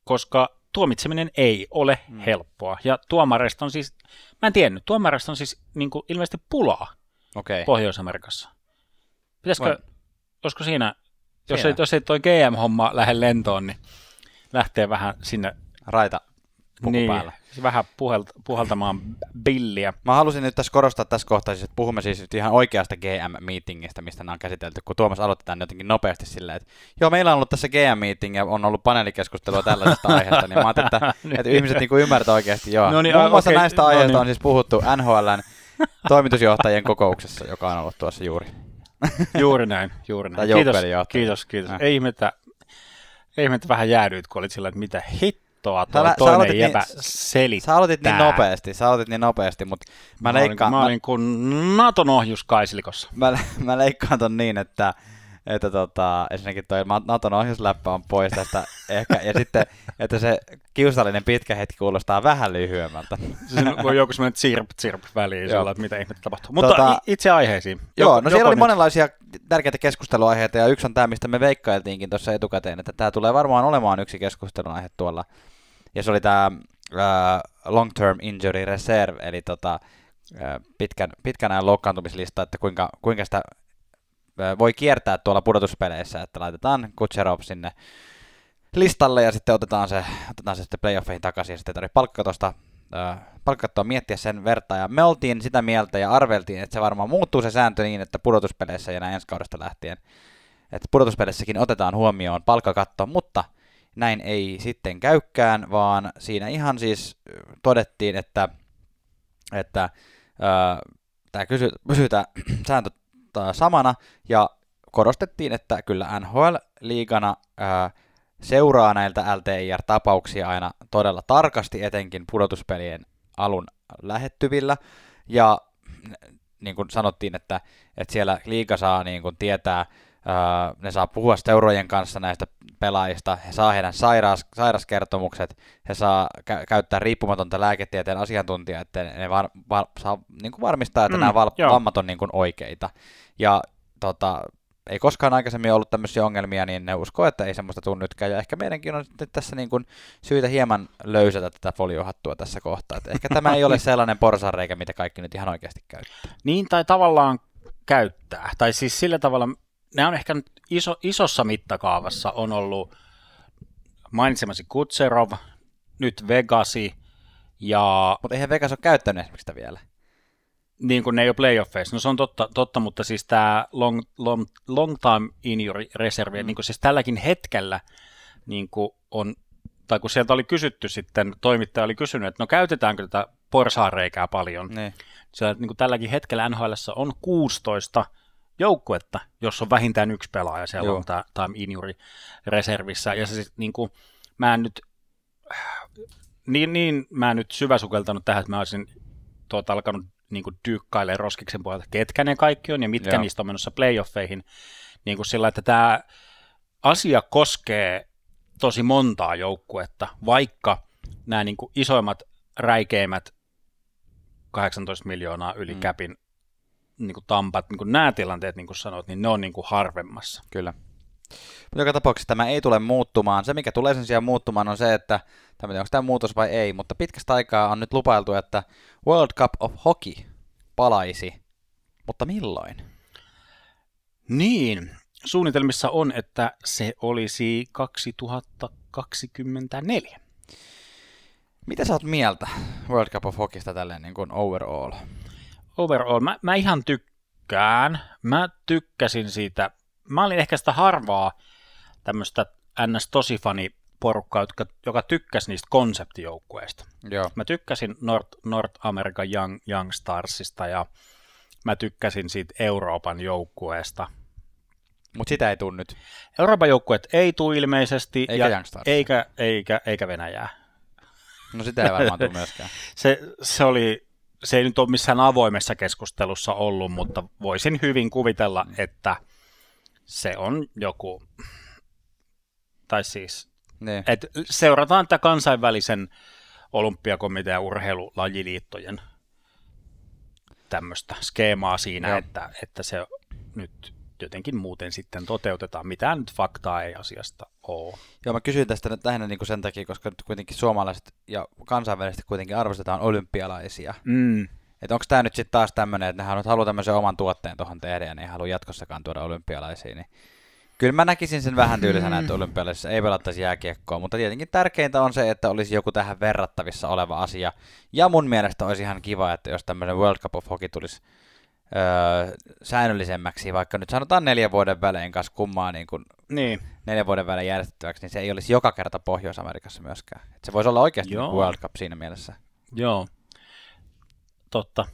koska tuomitseminen ei ole mm. helppoa. Ja tuomareista on siis, mä en tiennyt, tuomareista on siis niin kuin ilmeisesti pulaa okay. Pohjois-Amerikassa. Pitäisikö, Vai... olisiko siinä, jos ei, jos ei toi GM-homma lähde lentoon, niin lähtee vähän sinne raita puku niin, päällä. vähän puhelt, puhaltamaan billiä. Mä halusin nyt tässä korostaa tässä kohtaa, siis, että puhumme siis nyt ihan oikeasta GM-meetingistä, mistä nämä on käsitelty, kun Tuomas aloitti tämän jotenkin nopeasti silleen, että joo, meillä on ollut tässä GM-meeting ja on ollut paneelikeskustelua tällaisesta aiheesta, niin mä ajattelin, että, niin. että ihmiset niin ymmärtävät oikeasti, joo. No niin, Muun muassa okay, näistä no aiheista niin. on siis puhuttu NHLn toimitusjohtajien kokouksessa, joka on ollut tuossa juuri. juuri näin, juuri näin. Kiitos, kiitos, kiitos. Ei ihmettä, ei ihmettä vähän jäädyit, kun olit sillä, että mitä hit kattoa tuo sä toinen aloitit jäbä niin- selittää. Sä aloitit niin nopeasti, sä aloitit niin nopeasti, mutta mä, Mä, olin, leikkaan, mä mä, olin kuin Naton ohjus kaislikossa. mä, mä leikkaan ton niin, että, että tota, ensinnäkin toi Naton ohjusläppä on pois tästä ehkä, ja sitten, että se kiusallinen pitkä hetki kuulostaa vähän lyhyemmältä. Siinä voi joku semmoinen tsirp tsirp väliin, Joo. sulla, että mitä ihmettä tapahtuu. Mutta Tota- itse aiheisiin. Joo, Joko- no siellä oli nyt- monenlaisia tärkeitä keskusteluaiheita, ja yksi on tämä, mistä me veikkailtiinkin tuossa etukäteen, että tämä tulee varmaan olemaan yksi keskustelunaihe tuolla. Ja se oli tämä long term injury reserve, eli tota, ää, pitkän, pitkän ajan loukkaantumislista, että kuinka, kuinka sitä ää, voi kiertää tuolla pudotuspeleissä, että laitetaan Kutserov sinne listalle ja sitten otetaan se, otetaan se sitten playoffeihin takaisin ja sitten ei tarvitse palkkatosta palkkattua miettiä sen verta. Ja me oltiin sitä mieltä ja arveltiin, että se varmaan muuttuu se sääntö niin, että pudotuspeleissä ja näin ensi kaudesta lähtien, että pudotuspeleissäkin otetaan huomioon palkkakatto, mutta näin ei sitten käykään, vaan siinä ihan siis todettiin, että, että tämä pysyy tämä sääntö samana ja korostettiin, että kyllä NHL-liigana ää, seuraa näiltä LTIR-tapauksia aina todella tarkasti, etenkin pudotuspelien alun lähettyvillä. Ja niin kuin sanottiin, että, että siellä liiga saa niin kuin tietää, ne saa puhua seurojen kanssa näistä pelaajista, he saa heidän sairaus, sairaskertomukset, he saa kä- käyttää riippumatonta lääketieteen asiantuntijaa, että ne var, var, saa niin kuin varmistaa, että Mm, nämä val, joo. vammat on niin kuin oikeita. Ja tota, ei koskaan aikaisemmin ollut tämmöisiä ongelmia, niin ne uskoo, että ei semmoista tule nytkään. Ja ehkä meidänkin on sitten tässä niin kuin syytä hieman löysätä tätä foliohattua tässä kohtaa. Että ehkä tämä ei ole sellainen porsareikä, mitä kaikki nyt ihan oikeasti käyttää. Niin, tai tavallaan käyttää. Tai siis sillä tavalla, nämä on ehkä nyt iso, isossa mittakaavassa on ollut mainitsemasi Kutserov, nyt Vegasi, ja Mutta eihän Vegas ole käyttänyt esimerkiksi sitä vielä. niin kuin ne ei ole playoffeissa. No se on totta, totta mutta siis tämä long, long, long time injury reserve, mm. niin kuin siis tälläkin hetkellä niin kuin on, tai kun sieltä oli kysytty sitten, toimittaja oli kysynyt, että no käytetäänkö tätä porsaareikää paljon, Niin. Sillä, niin kuin tälläkin hetkellä NHL on 16 joukkuetta, jos on vähintään yksi pelaaja siellä Joo. on tämä time injury reservissä. Ja se siis, niin kuin, mä en nyt, niin, niin mä en nyt syväsukeltanut tähän, että mä olisin tuota, alkanut niin kuin dyykkailemaan roskiksen puolelta, ketkä ne kaikki on ja mitkä Joo. niistä on menossa playoffeihin. Niin kuin sillä, että tämä asia koskee tosi montaa joukkuetta, vaikka nämä niin kuin isoimmat, räikeimmät 18 miljoonaa yli mm. käpin niin kuin Tampat, niin kuin nämä tilanteet, niin kuin sanoit, niin ne on niin kuin harvemmassa. Kyllä. Mutta joka tapauksessa tämä ei tule muuttumaan. Se, mikä tulee sen sijaan muuttumaan, on se, että, tiedä, onko tämä muutos vai ei, mutta pitkästä aikaa on nyt lupailtu, että World Cup of Hockey palaisi. Mutta milloin? Niin, suunnitelmissa on, että se olisi 2024. Mitä sä oot mieltä World Cup of Hockeysta tälleen niin kuin overall? Overall, mä, mä ihan tykkään. Mä tykkäsin siitä. Mä olin ehkä sitä harvaa tämmöistä ns. tosifani porukkaa, jotka, joka tykkäsi niistä konseptijoukkueista. Joo. Mä tykkäsin North, North American Young, Young Starsista ja mä tykkäsin siitä Euroopan joukkueesta. Mutta sitä ei tunnu nyt. Euroopan joukkueet ei tule ilmeisesti, Eikä ja, Young Stars. eikä, eikä, eikä Venäjää. No sitä ei varmaan tule myöskään. Se, se, oli, se ei nyt ole missään avoimessa keskustelussa ollut, mutta voisin hyvin kuvitella, että se on joku, tai siis, Niin. että seurataan tätä kansainvälisen olympiakomitean urheilulajiliittojen tämmöistä skeemaa siinä, Joo. että, että se nyt jotenkin muuten sitten toteutetaan. Mitään nyt faktaa ei asiasta ole. Joo, mä kysyin tästä nyt lähinnä niin kuin sen takia, koska nyt kuitenkin suomalaiset ja kansainvälisesti kuitenkin arvostetaan olympialaisia. Mm. Että onko tämä nyt sitten taas tämmöinen, että nehän nyt haluaa tämmöisen oman tuotteen tuohon tehdä ja ne ei halua jatkossakaan tuoda olympialaisia, niin kyllä mä näkisin sen vähän tyylisenä, että olympialaisissa ei pelattaisi jääkiekkoa, mutta tietenkin tärkeintä on se, että olisi joku tähän verrattavissa oleva asia. Ja mun mielestä olisi ihan kiva, että jos tämmöinen World Cup of Hockey tulisi öö, säännöllisemmäksi, vaikka nyt sanotaan neljän vuoden välein kanssa kummaa niin kuin Niin. neljän vuoden välein järjestettäväksi, niin se ei olisi joka kerta Pohjois-Amerikassa myöskään. Et se voisi olla oikeasti Joo. niin World Cup siinä mielessä. Joo, totta.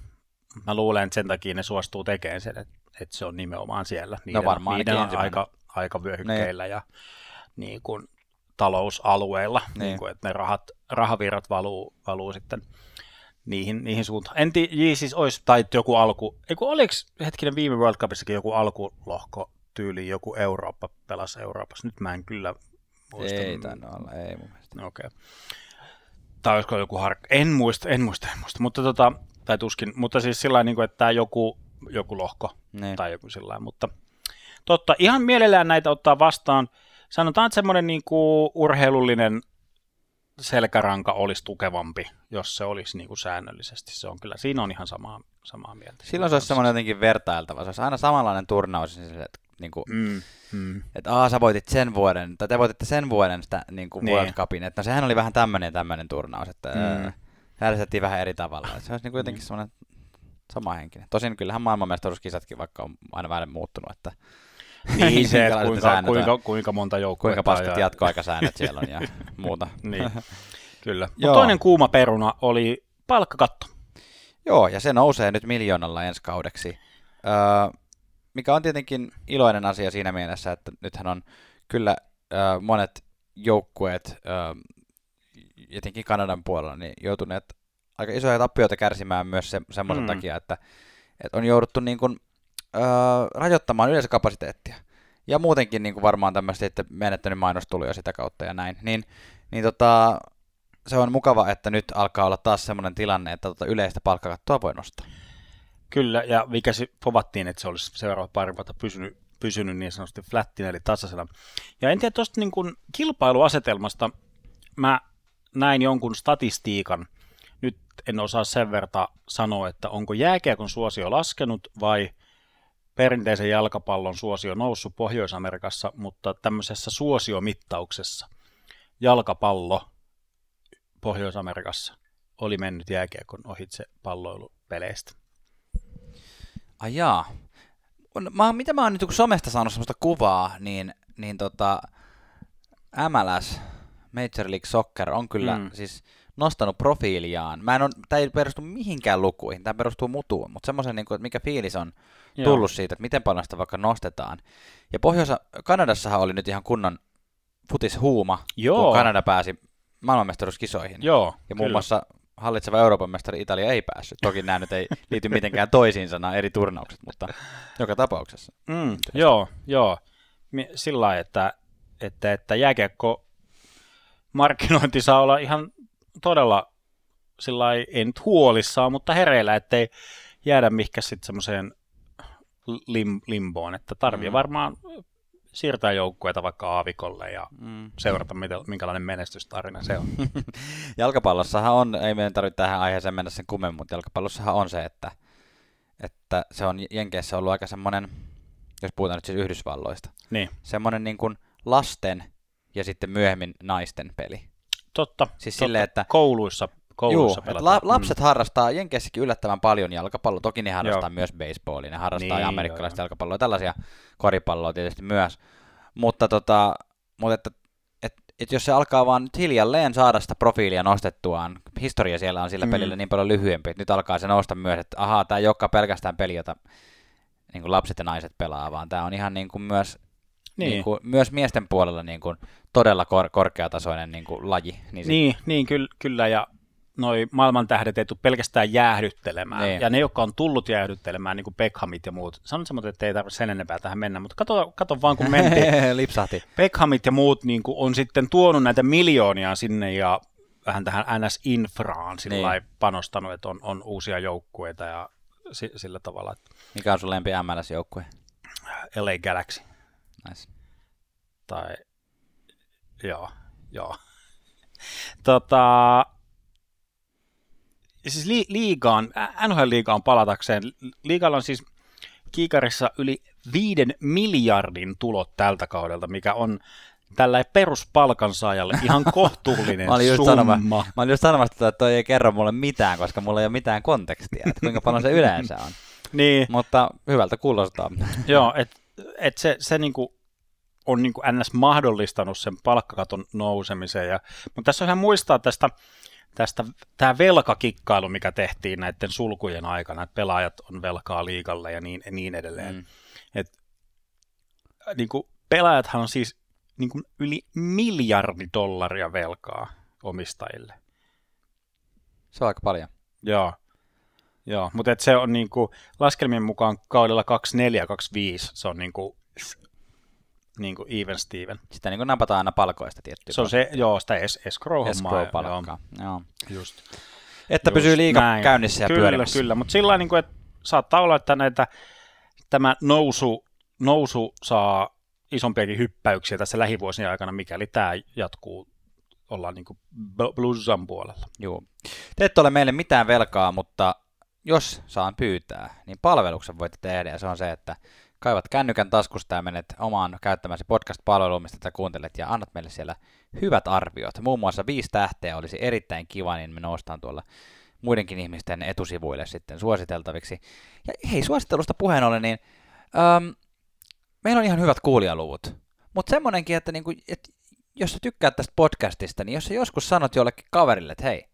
Mä luulen, että sen takia ne suostuu tekemään sen, että, että se on nimenomaan siellä. Niiden, varmaan niiden ensimmäinen. aika, aikavyöhykkeillä ja niin kun, talousalueilla, Niin. niin. kuin, että ne rahat, rahavirrat valuu, valuu sitten niihin, niihin suuntaan. En tiedä, siis olisi, tai joku alku, ei kun oliko hetkinen viime World Cupissakin joku alkulohko tyyli, joku Eurooppa pelasi Euroopassa, nyt mä en kyllä muista. Ei tainnut olla, ei mun mielestä. Okei. Okay. Tai olisiko joku hark... En muista, en muista, en muista. Mutta, tota, tai tuskin, mutta siis sillä niin kuin, että tämä joku, joku lohko Niin. tai joku sillä mutta totta, ihan mielellään näitä ottaa vastaan. Sanotaan, että semmoinen niin kuin urheilullinen selkäranka olisi tukevampi, jos se olisi niin kuin säännöllisesti. Se on kyllä, siinä on ihan samaa, samaa mieltä. Silloin se olisi semmoinen jotenkin vertailtava. Se olisi aina samanlainen turnaus, niin että, niin kuin, Mm, mm. että aa, sä voitit sen vuoden, tai te voititte sen vuoden sitä niin kuin Niin. World Cupin. Että no sehän oli vähän tämmöinen ja tämmöinen turnaus, että Mm. mm. järjestettiin vähän eri tavalla. Se olisi niin kuin jotenkin semmoinen sama henkinen. Tosin kyllähän maailmanmestaruuskisatkin vaikka on aina vähän muuttunut, että Niin se, että kuinka, kuinka, kuinka monta joukkoa. kuinka paskat jatkoaikasäännöt siellä on ja muuta. Niin, kyllä. Mut Joo. toinen kuuma peruna oli palkkakatto. Joo, ja se nousee nyt miljoonalla ensi kaudeksi, öö, mikä on tietenkin iloinen asia siinä mielessä, että nythän on kyllä öö, monet joukkueet, öö, etenkin Kanadan puolella, niin joutuneet aika isoja tappioita kärsimään myös se, semmoisen Mm. mm. takia, että, että on jouduttu niin kuin, öö, rajoittamaan yleisökapasiteettia. Ja muutenkin niin kuin varmaan tämmöistä, että menettänyt mainostuloja sitä kautta ja näin. Niin, niin tota, se on mukava, että nyt alkaa olla taas semmoinen tilanne, että tota yleistä palkkakattoa voi nostaa. Kyllä, ja mikä se povattiin, että se olisi seuraava pari vuotta pysynyt, pysynyt niin sanotusti flattina, eli tasaisena. Ja en tiedä tuosta niin kuin kilpailuasetelmasta, mä näin jonkun statistiikan, nyt en osaa sen verta sanoa, että onko jääkiekon suosio laskenut vai perinteisen jalkapallon suosio noussut Pohjois-Amerikassa, mutta tämmöisessä suosiomittauksessa jalkapallo Pohjois-Amerikassa oli mennyt jääkiekon ohitse palloilupeleistä. Ai jaa. On- Mä, mitä mä oon nyt kun somesta saanut semmoista kuvaa, niin, niin tota, MLS, Major League Soccer, on kyllä Mm. mm. siis nostanut profiiliaan. Mä en on, tää ei perustu mihinkään lukuihin, tämä perustuu mutuun, mutta semmoisen, niin kuin, että mikä fiilis on Joo. tullut siitä, että miten paljon sitä vaikka nostetaan. Ja Pohjois- Kanadassahan oli nyt ihan kunnon futishuuma, Joo. kun Kanada pääsi maailmanmestaruuskisoihin. Joo, Ja muun muassa hallitseva Euroopan mestari Italia ei päässyt. Toki nämä nyt ei liity mitenkään toisiinsa, nämä eri turnaukset, mutta joka tapauksessa. Mm, joo, joo. Sillä lailla, että, että, että jääkiekko markkinointi saa olla ihan todella sillä lailla, ei nyt huolissaan, mutta hereillä, ettei jäädä mihinkä sitten semmoiseen lim- limboon, että tarvii Mm. varmaan siirtää joukkueita vaikka aavikolle ja Mm. seurata, miten, minkälainen menestystarina se on. Jalkapallossahan on, ei meidän tarvitse tähän aiheeseen mennä sen kummemmin, mutta jalkapallossahan on se, että, että se on Jenkeissä ollut aika semmoinen, jos puhutaan nyt siis Yhdysvalloista, niin, semmoinen niin kuin lasten ja sitten myöhemmin naisten peli. totta. Siis totta. silleen, että Kouluissa, Juu, että pelataan. la- lapset harrastaa Jenkeissäkin yllättävän paljon jalkapalloa. Toki ne harrastaa Joo. myös baseballia, ne harrastaa Niin, amerikkalaista jalkapalloa ja tällaisia koripalloa tietysti myös. Mutta, tota, mutta että, et, et jos se alkaa vaan nyt hiljalleen saada sitä profiilia nostettuaan, historia siellä on sillä Mm. mm. pelillä niin paljon lyhyempi, että nyt alkaa se nousta myös, että ahaa, tämä ei olekaan pelkästään peli, jota niin kuin lapset ja naiset pelaa, vaan tämä on ihan niin kuin myös, Niin. niin. kuin, myös miesten puolella niin kuin todella kor- korkeatasoinen niin kuin laji. Niin, se- Niin, niin kyllä, kyllä, ja noi maailman tähdet ei tule pelkästään jäähdyttelemään. Niin. Ja ne, jotka on tullut jäähdyttelemään, niin kuin Beckhamit ja muut, sanon semmoinen, että ei tarvitse sen enempää tähän mennä, mutta kato, kato vaan kun mentiin, Lipsahti. Beckhamit ja muut niin kuin, on sitten tuonut näitä miljoonia sinne ja vähän tähän NS-infraan sillä Niin. panostanut, että on, on uusia joukkueita ja si, sillä tavalla, että Mikä on sun lempi MLS-joukkue? LA Galaxy Nice. tai joo, joo. Tota, siis li, liigaan, NHL-liigaan palatakseen, liigalla on siis kiikarissa yli viiden miljardin tulot tältä kaudelta, mikä on tällä peruspalkansaajalle ihan kohtuullinen Mä olin just summa. sanoma- Mä olin just sanomassa, että toi ei kerro mulle mitään, koska mulla ei ole mitään kontekstia, että kuinka paljon se yleensä on. Niin, Mutta hyvältä kuulostaa. joo, että et se, se niinku on niinku NS mahdollistanut sen palkkakaton nousemisen. Ja, mutta tässä on ihan muistaa tästä, tästä tämä velkakikkailu, mikä tehtiin näiden sulkujen aikana, että pelaajat on velkaa liikalle ja niin, niin edelleen. Mm. Et, niinku, pelaajathan on siis niin kuin yli miljardi dollaria velkaa omistajille. Se on aika paljon. Joo. Joo, mutta se on niinku, laskelmien mukaan kaudella 24-25 se on niinku, niinku even Steven. Sitä niin kuin napataan aina palkoista tiettyä. Se on se, joo, sitä es, escrow-hommaa. escrow-palkkaa. Joo. Just. Että Just pysyy liiga näin. käynnissä ja kyllä, pyörimässä. Kyllä, mutta sillä niin kuin, että saattaa olla, että näitä, tämä nousu, nousu saa isompiakin hyppäyksiä tässä lähivuosien aikana, mikäli tämä jatkuu, ollaan niin kuin bluesan puolella. Joo. Te ette ole meille mitään velkaa, mutta jos saan pyytää, niin palveluksen voitte tehdä, ja se on se, että kaivat kännykän taskusta ja menet omaan käyttämäsi podcast-palveluun, mistä tätä kuuntelet, ja annat meille siellä hyvät arviot. Muun muassa viisi tähteä olisi erittäin kiva, niin me noustaan tuolla muidenkin ihmisten etusivuille sitten suositeltaviksi. Ja hei, suosittelusta puheen ollen, niin äm, meillä on ihan hyvät kuulijaluvut. Mutta semmonenkin, että niinku, et, jos sä tykkäät tästä podcastista, niin jos sä joskus sanot jollekin kaverille, että hei,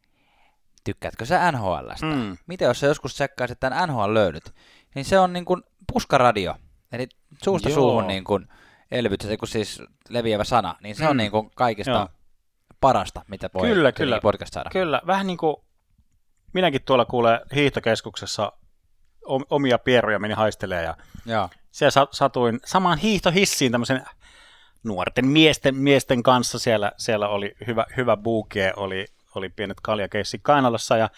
tykkäätkö sä NHLstä? Mm. Miten jos sä joskus tsekkaisit tämän NHL löydyt? Niin se on niin kuin puskaradio, eli suusta Joo. suuhun niin kuin elvytys, kun siis leviävä sana, niin se on Mm. niin kuin kaikista Joo. parasta, mitä voi Kyllä, kyllä. podcast saada. Kyllä, vähän niin kuin minäkin tuolla kuulee hiihtokeskuksessa om- omia pieruja meni haistelee ja Joo. siellä sa- satuin samaan hiihtohissiin tämmöisen nuorten miesten, miesten kanssa. Siellä, siellä oli hyvä, hyvä buukie, oli, oli pienet kaljakeissi kainalossa ja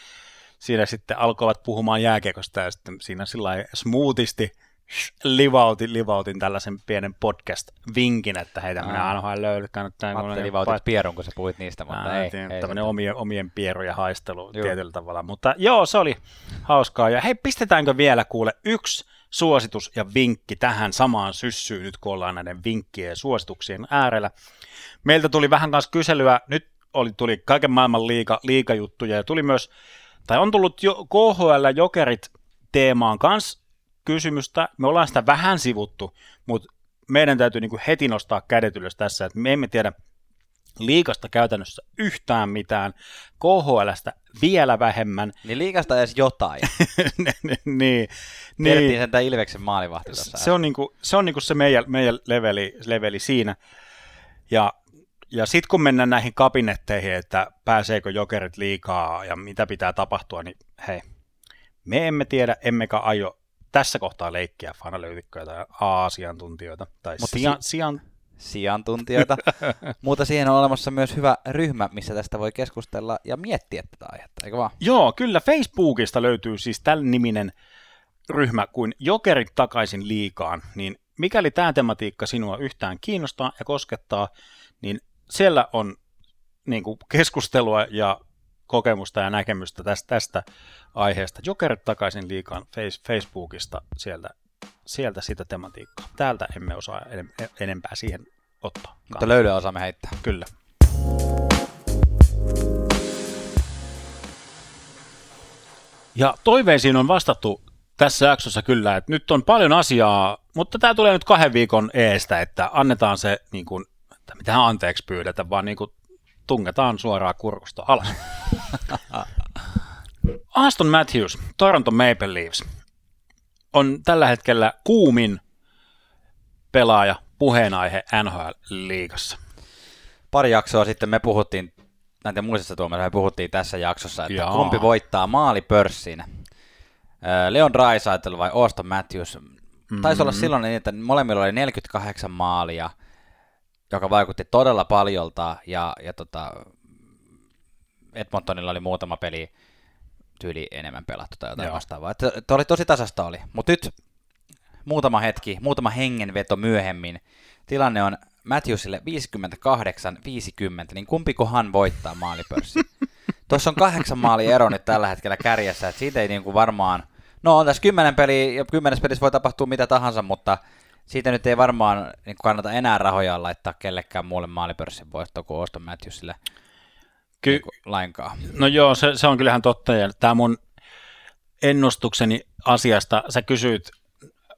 siinä sitten alkoivat puhumaan jääkiekosta ja sitten siinä sillä smoothisti livautin, livautin tällaisen pienen podcast-vinkin, että hei tämmöinen Aa. NHL löydy, kannattaa Mä ajattelin vautit pierun, kun sä puhuit niistä, mutta Ää, ei. tii- ei tämmöinen omien, omien pierujen haistelu Joo. tietyllä tavalla. Mutta joo, se oli hauskaa. Ja hei, pistetäänkö vielä kuule yksi suositus ja vinkki tähän samaan syssyyn, nyt kun ollaan näiden vinkkien ja suosituksien äärellä. Meiltä tuli vähän kanssa kyselyä, nyt oli, tuli kaiken maailman liiga, liigajuttuja ja tuli myös, tai on tullut jo KHL Jokerit teemaan kanssa kysymystä. Me ollaan sitä vähän sivuttu, mutta meidän täytyy niin heti nostaa kädet ylös tässä, että me emme tiedä liikasta käytännössä yhtään mitään, KHLstä vielä vähemmän. Niin liikasta edes jotain. niin, Tiedettiin niin, sen tämä Ilveksen maalivahti tuossa. se on, niinku, se, on niinku se meidän, meidän leveli, leveli siinä. Ja, ja sitten kun mennään näihin kabinetteihin, että pääseekö jokerit liikaa ja mitä pitää tapahtua, niin hei, me emme tiedä, emmekä aio tässä kohtaa leikkiä fanalyytikkoja tai asiantuntijoita tai Mutta sijan, sijan, sijantuntijoita, mutta siihen on olemassa myös hyvä ryhmä, missä tästä voi keskustella ja miettiä tätä aihetta, eikö vaan? Joo, kyllä Facebookista löytyy siis tällä niminen ryhmä kuin Jokerit takaisin liikaan, niin mikäli tämä tematiikka sinua yhtään kiinnostaa ja koskettaa, niin siellä on niin kuin keskustelua ja kokemusta ja näkemystä tästä, tästä aiheesta. Jokerit takaisin liikaan face, Facebookista sieltä, sieltä sitä tematiikkaa. Täältä emme osaa enem, enempää siihen ottaa. Mutta löylyä osaamme heittää. Kyllä. Ja toiveisiin on vastattu tässä jaksossa kyllä, että nyt on paljon asiaa, mutta tämä tulee nyt kahden viikon eestä, että annetaan se, niin kuin, että mitään anteeksi pyydetä, vaan niin kuin tungetaan suoraan kurkusta alas. Aston Matthews, Toronto Maple Leafs, on tällä hetkellä kuumin pelaaja, puheenaihe NHL-liigassa. Pari jaksoa sitten me puhuttiin, näitä muistissa Tuomas, me puhuttiin tässä jaksossa, että Jaa. kumpi voittaa maalipörssin. Leon Draisaitl vai Auston Matthews. Mm-hmm. Taisi olla silloin niin, että molemmilla oli 48 maalia, joka vaikutti todella paljolta, ja, ja tota, Edmontonilla oli muutama peli tyyli enemmän pelattu tai jotain Joo. vastaavaa. Että, että oli tosi tasasta oli. Mutta nyt muutama hetki, muutama hengenveto myöhemmin, tilanne on Matthewsille 58-50, niin kumpikohan voittaa maalipörssin? Tuossa on kahdeksan maali ero nyt tällä hetkellä kärjessä, että siitä ei niinku varmaan, no on tässä kymmenen peliä, ja kymmenes pelissä voi tapahtua mitä tahansa, mutta siitä nyt ei varmaan niin kannata enää rahoja laittaa kellekään muulle maalipörssin voittoa kuin Auston Matthewsille Ky- niin lainkaan. No joo, se, se on kyllähän totta. Ja tämä mun ennustukseni asiasta, sä kysyit,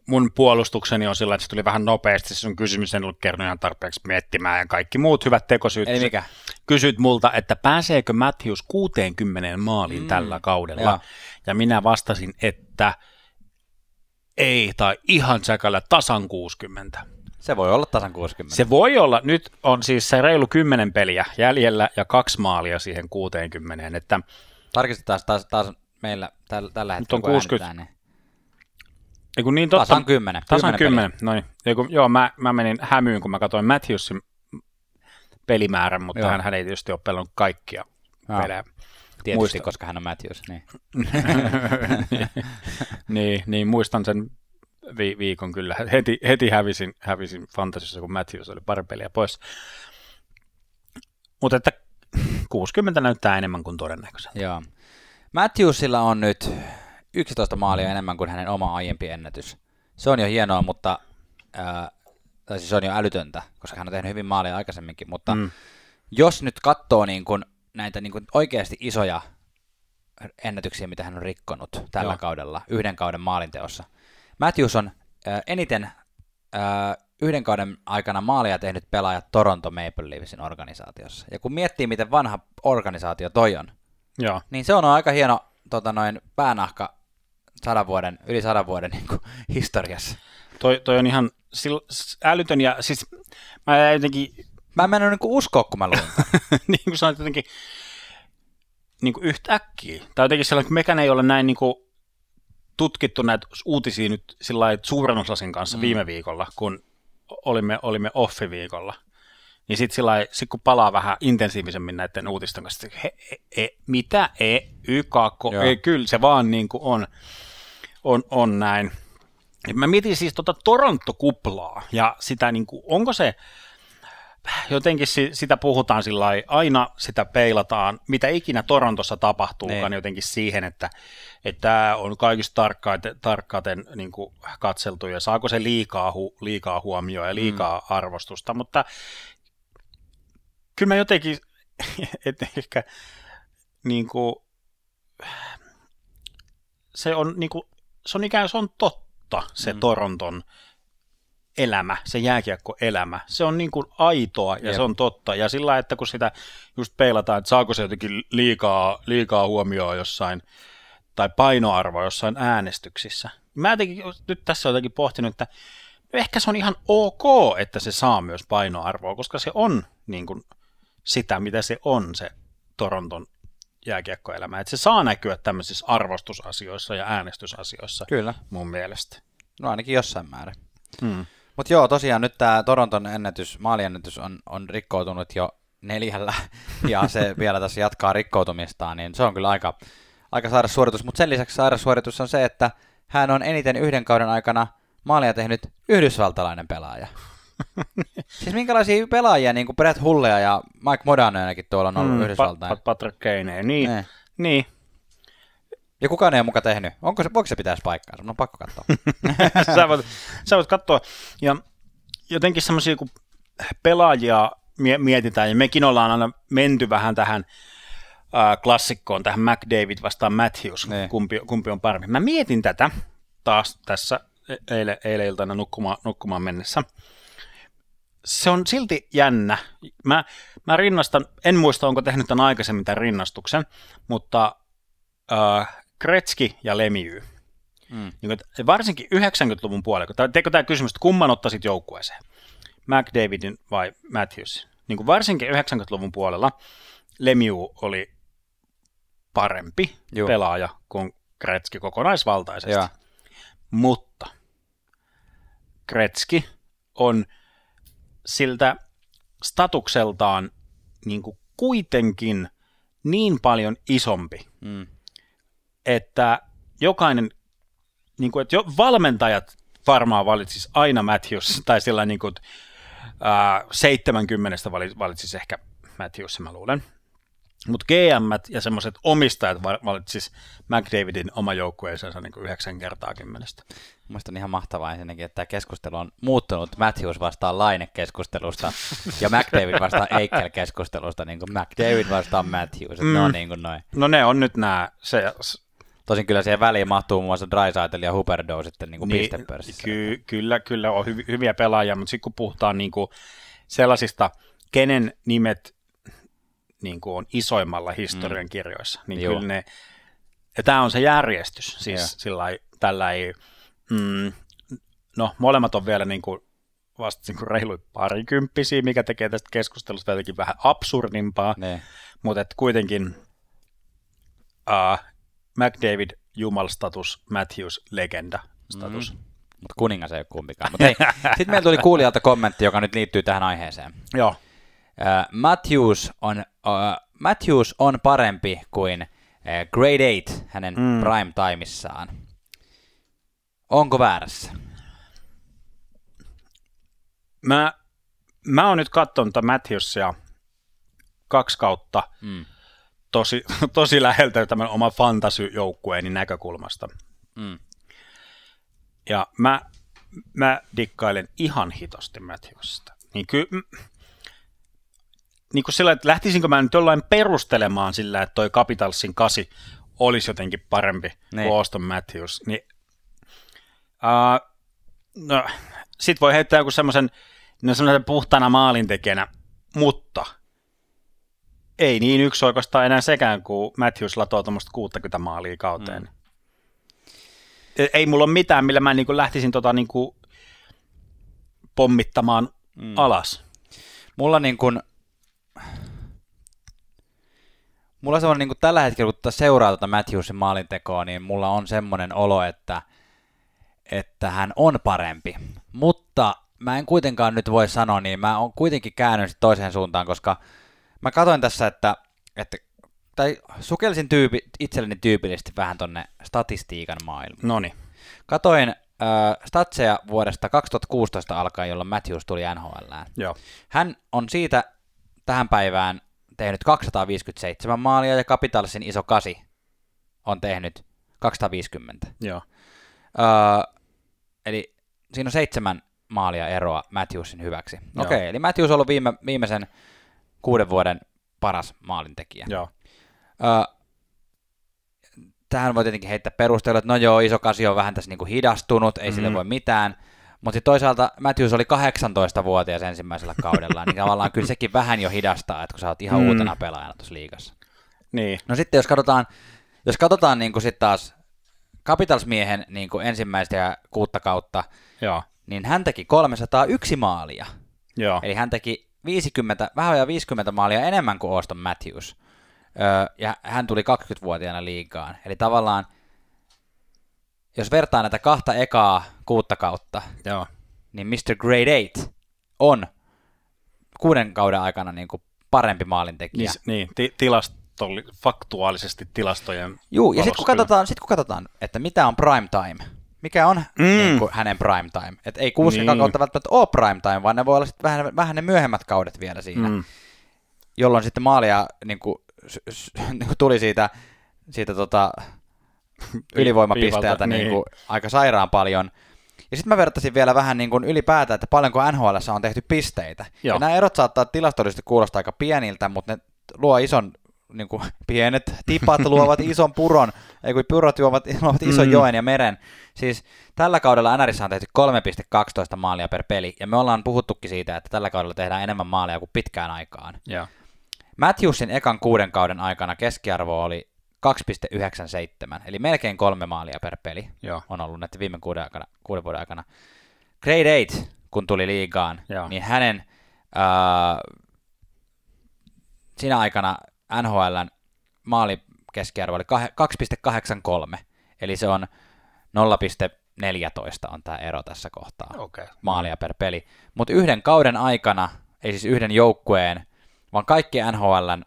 mun puolustukseni on sillä, että se tuli vähän nopeasti, se sun kysymys en ollut kerran ihan tarpeeksi miettimään ja kaikki muut hyvät tekosyyt. Eli mikä? Kysyit multa, että pääseekö Matthews 60 maaliin mm, tällä kaudella. joo. Ja minä vastasin, että ei, tai ihan säkällä tasan 60. Se voi olla tasan 60. Se voi olla, nyt on siis se reilu 10 peliä jäljellä ja kaksi maalia siihen 60, että Tarkistetaan taas, taas meillä tällä, tällä Nyt hetkellä, on kun 60. äänetään, niin ei kun niin totta, tasan 10. tasan 10 10, noin. Ei kun, joo, mä, mä menin hämyyn, kun mä katsoin Matthewsin pelimäärän, mutta Joo. hän, hän ei tietysti ole pelannut kaikkia Joo. pelejä. Tietysti, muistan. koska hän on Matthews. Niin. niin, niin, muistan sen vi- viikon kyllä. Heti, heti hävisin, hävisin Fantasissa, kun Matthews oli pari peliä pois. Mutta että 60 näyttää enemmän kuin todennäköiseltä. Joo. Matthewsilla on nyt 11 maalia enemmän kuin hänen oma aiempi ennätys. Se on jo hienoa, mutta tai siis se on jo älytöntä, koska hän on tehnyt hyvin maalia aikaisemminkin, mutta. Mm. jos nyt katsoo niin kuin näitä niin kuin oikeasti isoja ennätyksiä, mitä hän on rikkonut tällä Joo. kaudella, yhden kauden maalinteossa. Matthews on ää, eniten ää, yhden kauden aikana maalia tehnyt pelaaja Toronto Maple Leafsin organisaatiossa. Ja kun miettii, miten vanha organisaatio toi on, Joo. niin se on aika hieno tota noin, päänahka sadan vuoden, yli sadan vuoden niin kuin, historiassa. Toi, toi on ihan älytön ja siis mä jotenkin, Mä en mennyt niin uskoa, kun mä luin. niin kuin sanoit jotenkin niin kuin yhtäkkiä. Tai jotenkin sellainen, kun mekään ei ole näin niin kuin tutkittu näitä uutisia nyt sillä lailla suurennuslasin kanssa Mm. viime viikolla, kun olimme, olimme offi-viikolla. Niin sitten sit kun palaa vähän intensiivisemmin näiden uutisten kanssa, että he, he, he, mitä, e, y, kakko, ei, kyllä se vaan niin kuin on, on, on näin. Mä mietin siis tota Toronto-kuplaa ja sitä, niin kuin, onko se, jotenkin si, sitä puhutaan sillä aina sitä peilataan, mitä ikinä Torontossa tapahtuukaan Niin. jotenkin siihen, että että tämä on kaikista tarkkaiten, tarkkaiten niin kuin katseltu ja saako se liikaa, hu, liikaa huomioon ja liikaa mm. arvostusta, mutta kyllä mä jotenkin, että ehkä niin kuin, se on, niin kuin, se on ikään se on totta, se Mm. mm. Toronton elämä, se jääkiekkoelämä. Se on niin kuin aitoa ja Jep. se on totta. Ja sillä että kun sitä just peilataan, että saako se jotenkin liikaa, liikaa huomioon jossain, tai painoarvoa jossain äänestyksissä. Mä jotenkin, nyt tässä jotenkin pohtinut, että ehkä se on ihan ok, että se saa myös painoarvoa, koska se on niin kuin sitä, mitä se on, se Toronton jääkiekkoelämä. Että se saa näkyä tämmöisissä arvostusasioissa ja äänestysasioissa Kyllä. mun mielestä. No ainakin jossain määrin. Hmm. Mutta joo, tosiaan nyt tämä Toronton ennätys, maaliennätys on, on rikkoutunut jo neljällä, ja se vielä tässä jatkaa rikkoutumistaan, niin se on kyllä aika, aika sairas suoritus. Mutta sen lisäksi sairas suoritus on se, että hän on eniten yhden kauden aikana maalia tehnyt yhdysvaltalainen pelaaja. siis minkälaisia pelaajia, niin kuin Brett Hulleja ja Mike Modanojakin tuolla on ollut mm, Yhdysvaltain. Pat, Patrick Kane, niin, Ne. niin. Ja kukaan ei ole muka tehnyt. Onko se, voiko se pitäisi paikkaansa? Mun on pakko katsoa. sä, voit, sä voit katsoa. Ja jotenkin semmoisia, kun pelaajia mie- mietitään, ja mekin ollaan aina menty vähän tähän äh, klassikkoon, tähän McDavid vastaan Matthews, Niin. kumpi, kumpi on parempi. Mä mietin tätä taas tässä e- eilen, eilen iltana nukkumaan, nukkumaan mennessä. Se on silti jännä. Mä, mä rinnastan, en muista onko tehnyt tämän aikaisemmin tämän rinnastuksen, mutta äh, Kretski ja Lemieux. Mm. Niin, varsinkin 90-luvun puolella, tai teekö tämä kysymys, että kumman ottaisit joukkueeseen? McDavidin vai Matthews? Niin kuin varsinkin 90-luvun puolella Lemieux oli parempi. Juh. pelaaja kuin Gretzky kokonaisvaltaisesti. Joo. Mutta Gretzky on siltä statukseltaan niin kuin kuitenkin niin paljon isompi, Mm. Että jokainen, niin kuin, että jo valmentajat varmaan valitsis aina Matthews, tai sillä niin kuin, ää, 70 vali- valitsis ehkä Matthews, mä luulen. Mutta GM ja semmoiset omistajat va- valitsis McDavidin oma joukkueensa niin kuin 9 kertaa kymmenestä. Mielestäni on ihan mahtavaa ensinnäkin, että tämä keskustelu on muuttunut Matthews vastaan Laine-keskustelusta ja McDavid vastaan Eichel-keskustelusta, niin kuin McDavid vastaan Matthews. Mm. Ne on niin kuin noin. No ne on nyt nämä, se, Tosin kyllä siihen väliin mahtuu muun muassa Drysaitel ja Huberdeau sitten niin kuin Niin, pistepörssissä. ky- kyllä, kyllä on hyvi, hyviä pelaajia, mutta sitten kun puhutaan niin kuin sellaisista, kenen nimet niin kuin on isoimmalla historian mm. kirjoissa, niin Joo. kyllä ne, ja tämä on se järjestys, siis Joo. sillä tällä ei, mm, no molemmat on vielä niin kuin vastasin kuin reilu parikymppisiä, mikä tekee tästä keskustelusta jotenkin vähän absurdimpaa, Niin. mutta et kuitenkin uh, McDavid jumalstatus, Matthews legenda status. Mm. Mutta kuningas ei ole kumpikaan. Sitten meillä tuli kuulijalta kommentti, joka nyt liittyy tähän aiheeseen. Joo, Uh, Matthews, on, uh, Matthews on parempi kuin uh, Grade 8 hänen mm. Prime timissaan. Onko väärässä? mä, mä oon nyt katsonut Matthewsia kaksi kautta Mm. Tosi, tosi läheltä tämän oman fantasy-joukkueeni näkökulmasta. Mm. Ja mä, mä dikkailen ihan hitosti Matthewsista. Niin ky, niin kuin sillä, että lähtisinkö mä nyt jollain perustelemaan sillä, että toi Capitalsin kasi olisi jotenkin parempi niin. Kuin Auston Matthews, niin uh, no, sit voi heittää joku semmoisen no semmoisen puhtaana maalintekijänä, mutta ei niin yksi oikeastaan enää sekään, kun Matthews latoo tuommoista 60 maalia kauteen. Mm. Ei mulla ole mitään, millä mä niin lähtisin tota niin kuin pommittamaan mm. alas. Mulla niin kuin, mulla on semmoinen niin kuin tällä hetkellä, kun seuraa tuota Matthewsin maalintekoa, niin mulla on semmoinen olo, että, että hän on parempi. Mutta mä en kuitenkaan nyt voi sanoa, niin mä oon kuitenkin käännyt toiseen suuntaan, koska mä katsoin tässä, että, että tai sukelsin tyypi, itselleni tyypillisesti vähän tonne statistiikan maailmaan. Noni. Katoin äh, statseja vuodesta 2016 alkaen, jolloin Matthews tuli NHLään. Joo. Hän on siitä tähän päivään tehnyt 257 maalia ja Capitalsin iso kasi on tehnyt 250. Joo. Öö, eli siinä on seitsemän maalia eroa Matthewsin hyväksi. Okei, okay, eli Matthews on ollut viime, viimeisen kuuden vuoden paras maalintekijä. Joo. Öö, tähän voi tietenkin heittää perustella, että no joo, iso kasi on vähän tässä niinku hidastunut, ei mm-hmm. sille voi mitään. Mutta toisaalta Matthews oli 18-vuotias ensimmäisellä kaudella, niin tavallaan kyllä sekin vähän jo hidastaa, että kun sä oot ihan Mm. uutena pelaajana tuossa liigassa. Niin. No sitten jos katsotaan, jos katsotaan niin sitten taas Capitals-miehen niin ensimmäistä ja kuutta kautta, Joo. niin hän teki 301 maalia. Joo. Eli hän teki 50, vähän ja 50 maalia enemmän kuin Auston Matthews. Öö, ja hän tuli 20-vuotiaana liigaan. Eli tavallaan, jos vertaa näitä kahta ekaa kuutta kautta, Joo. niin Mr. Grade 8 on kuuden kauden aikana niin kuin parempi maalintekijä. Niin, niin ti- tilastolli, faktuaalisesti tilastojen Juu, ja sitten kun, katsotaan, sit kun katsotaan, että mitä on prime time, mikä on mm. Niin kuin hänen prime time, että ei kuusi Niin. kautta välttämättä ole prime time, vaan ne voi olla sit vähän, vähän ne myöhemmät kaudet vielä siinä, mm. Jolloin sitten maalia niin kuin, s- s- niin kuin tuli siitä, siitä tota, ylivoimapisteeltä Viivalta, niin. niin. kuin, aika sairaan paljon. Ja sitten mä vertasin vielä vähän niin kuin ylipäätään, että paljonko NHL on tehty pisteitä. Joo. Ja nämä erot saattaa tilastollisesti kuulostaa aika pieniltä, mutta ne luo ison, niin kuin, pienet tipat luovat ison puron, ei kun purot juovat, luovat ison Mm. joen ja meren. Siis tällä kaudella NRissä on tehty 3,12 maalia per peli, ja me ollaan puhuttukin siitä, että tällä kaudella tehdään enemmän maalia kuin pitkään aikaan. Joo. Matthewsin ekan kuuden kauden aikana keskiarvo oli 2,97, eli melkein kolme maalia per peli Joo. on ollut näiden viime kuuden, aikana, kuuden vuoden aikana. Grade 8, kun tuli liigaan, Joo. niin hänen ää, siinä aikana NHLn maalikeskiarvo oli kahe- 2,83, eli se on 0,14 on tämä ero tässä kohtaa Okei. maalia per peli. Mutta yhden kauden aikana, ei siis yhden joukkueen, vaan kaikki NHLn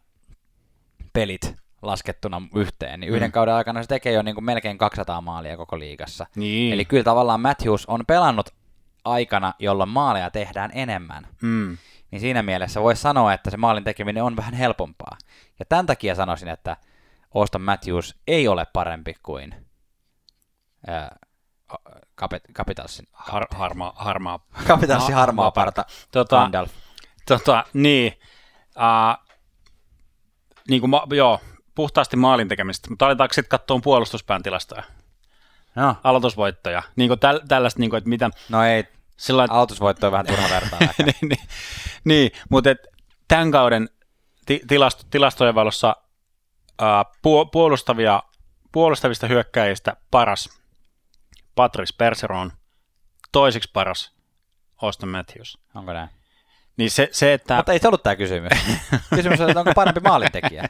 pelit laskettuna yhteen, niin yhden Mm. kauden aikana se tekee jo niin kuin melkein 200 maalia koko liigassa. Niin. Eli kyllä tavallaan Matthews on pelannut aikana, jolloin maaleja tehdään enemmän. Mm. Niin siinä mielessä voisi sanoa, että se maalin tekeminen on vähän helpompaa. Ja tämän takia sanoisin, että Auston Matthews ei ole parempi kuin ää, Capitalsin, Har, harmaa, harmaa. Capitalsin harmaa parta Tota, Randolph. tota, niin. Uh, niin kuin ma, joo, puhtaasti maalin tekemistä, mutta aletaanko sitten katsoa puolustuspään tilastoja, No, aloitusvoittoja, niin kuin täl, tällaista, niin kuin, että mitä, no ei, sillä lailla, aloitusvoitto on vähän turha vertailla. niin, niin, niin, mutta et tämän kauden ti, tilasto, tilastojen valossa uh, puolustavia, puolustavista hyökkäjistä paras Patrice Perseron, toiseksi paras Austin Matthews. Onko näin? Niin se, se että... Mutta ei se ollut tämä kysymys. kysymys on, että onko parempi maalintekijä.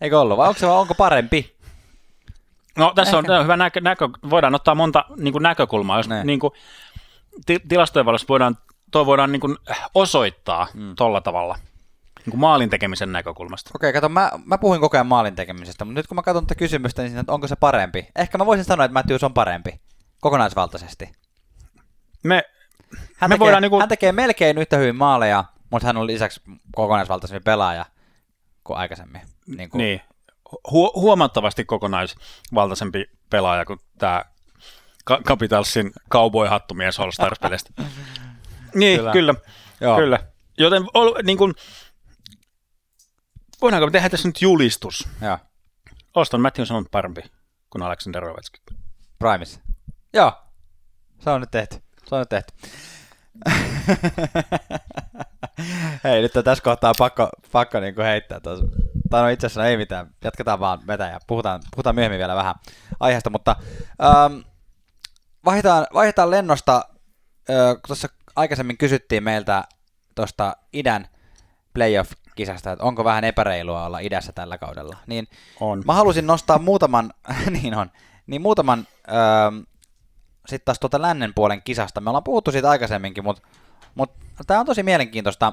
Eikö ollut? Vai onko se vaan, onko parempi? No tässä Ehkä. on hyvä näkö, näkö, voidaan ottaa monta niin kuin näkökulmaa, jos niin kuin, ti, tilastojen valossa voidaan, toi voidaan niin kuin osoittaa mm. tolla tavalla niin kuin maalin tekemisen näkökulmasta. Okei, kato, mä, mä puhuin koko ajan maalin tekemisestä, mutta nyt kun mä katson tätä kysymystä, niin että onko se parempi? Ehkä mä voisin sanoa, että Matthews on parempi, kokonaisvaltaisesti. Me, hän, me tekee, voidaan niin kuin... hän tekee melkein yhtä hyvin maaleja, mutta hän on lisäksi kokonaisvaltaisempi pelaaja kuin aikaisemmin. Niin, kuin... niin. Hu- huomattavasti kokonaisvaltaisempi pelaaja kuin tämä Capitalsin cowboy-hattumies All Stars-pelistä. niin, kyllä. Kyllä. Joo. kyllä. Joten niin kuin, voidaanko me tehdä tässä nyt julistus? Joo. Auston Matthews on parempi kuin Alexander Ovechkin. Primis. Joo. Se on nyt tehty. Se on nyt tehty. Hei, nyt on tässä kohtaa pakko, pakko niin kuin heittää tuossa. Tai no itse asiassa ei mitään, jatketaan vaan vetä ja puhutaan, puhutaan myöhemmin vielä vähän aiheesta, mutta ähm, vaihdetaan, vaihdetaan lennosta. Äh, tuossa aikaisemmin kysyttiin meiltä tuosta idän playoff-kisasta, että onko vähän epäreilua olla idässä tällä kaudella. Niin on. Mä halusin nostaa muutaman, niin on, niin muutaman ähm, sitten taas tuota lännen puolen kisasta. Me ollaan puhuttu siitä aikaisemminkin, mutta, mutta tämä on tosi mielenkiintoista,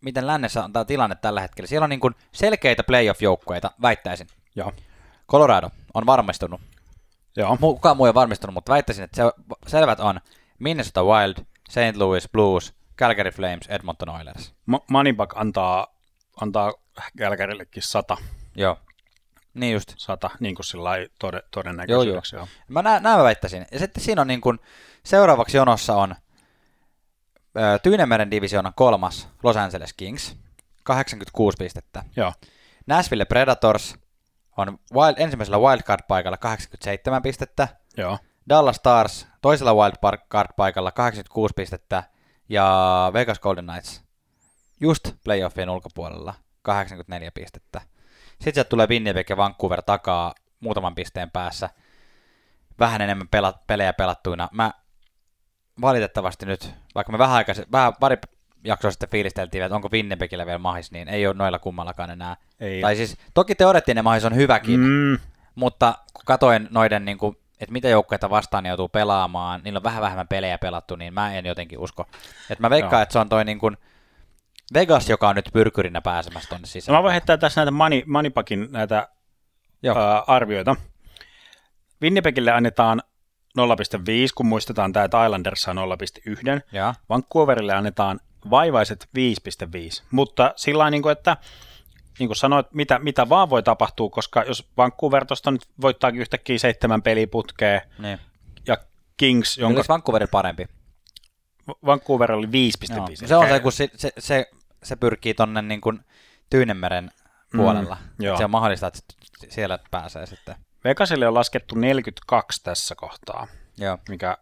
miten lännessä on tämä tilanne tällä hetkellä. Siellä on niin kuin selkeitä playoff-joukkueita, väittäisin. Joo. Colorado on varmistunut. Joo. Kukaan muu ei varmistunut, mutta väittäisin, että se selvät on Minnesota Wild, St. Louis Blues, Calgary Flames, Edmonton Oilers. M- Moneyback antaa, antaa Calgaryillekin sata. Joo. Niin just. Sata, niin kuin sillä tode, todennäköisyydeksi. Joo, joo. Mä nä, näin mä väittäisin. Ja sitten siinä on niin kuin, seuraavaksi jonossa on Tyynemeren divisioonan kolmas Los Angeles Kings, 86 pistettä. Joo. Nashville Predators on wild, ensimmäisellä wildcard-paikalla 87 pistettä. Joo. Dallas Stars toisella wildcard-paikalla 86 pistettä. Ja Vegas Golden Knights just playoffien ulkopuolella 84 pistettä. Sitten sieltä tulee Winnipeg ja Vancouver takaa muutaman pisteen päässä. Vähän enemmän pela, pelejä pelattuina. Mä valitettavasti nyt, vaikka me vähän aikaisin, vähän pari jaksoa sitten fiilisteltiin, että onko Winnipegillä vielä mahis, niin ei ole noilla kummallakaan enää. Ei. Tai siis, toki teoreettinen mahis on hyväkin, mm. mutta kun katoin noiden, niin kuin, että mitä joukkueita vastaan joutuu pelaamaan, niillä on vähän vähemmän pelejä pelattu, niin mä en jotenkin usko. Että mä veikkaan, Joo. että se on toi niin kuin, Vegas, joka on nyt pyrkyrinä pääsemässä tuonne sisään. No mä voin heittää tässä näitä money, Moneypakin näitä Joo. Ää, arvioita. Winnipegille annetaan 0,5, kun muistetaan tämä, että Islanders on 0,1. Ja. Vancouverille annetaan vaivaiset 5,5. Mutta sillä niin kuin, että niin kuin sanoit, mitä, mitä vaan voi tapahtua, koska jos Vancouver tuosta nyt voittaakin yhtäkkiä seitsemän peliputkea, niin. ja Kings, jonka... Olisi Vancouverin parempi? Vancouver oli 5,5. No, se on se, kun se, se, se, se pyrkii tuonne niin kuin Tyynemeren puolella. Mm, se on mahdollista, että siellä pääsee sitten. Vegasille on laskettu 42 tässä kohtaa. Joo. Mikä,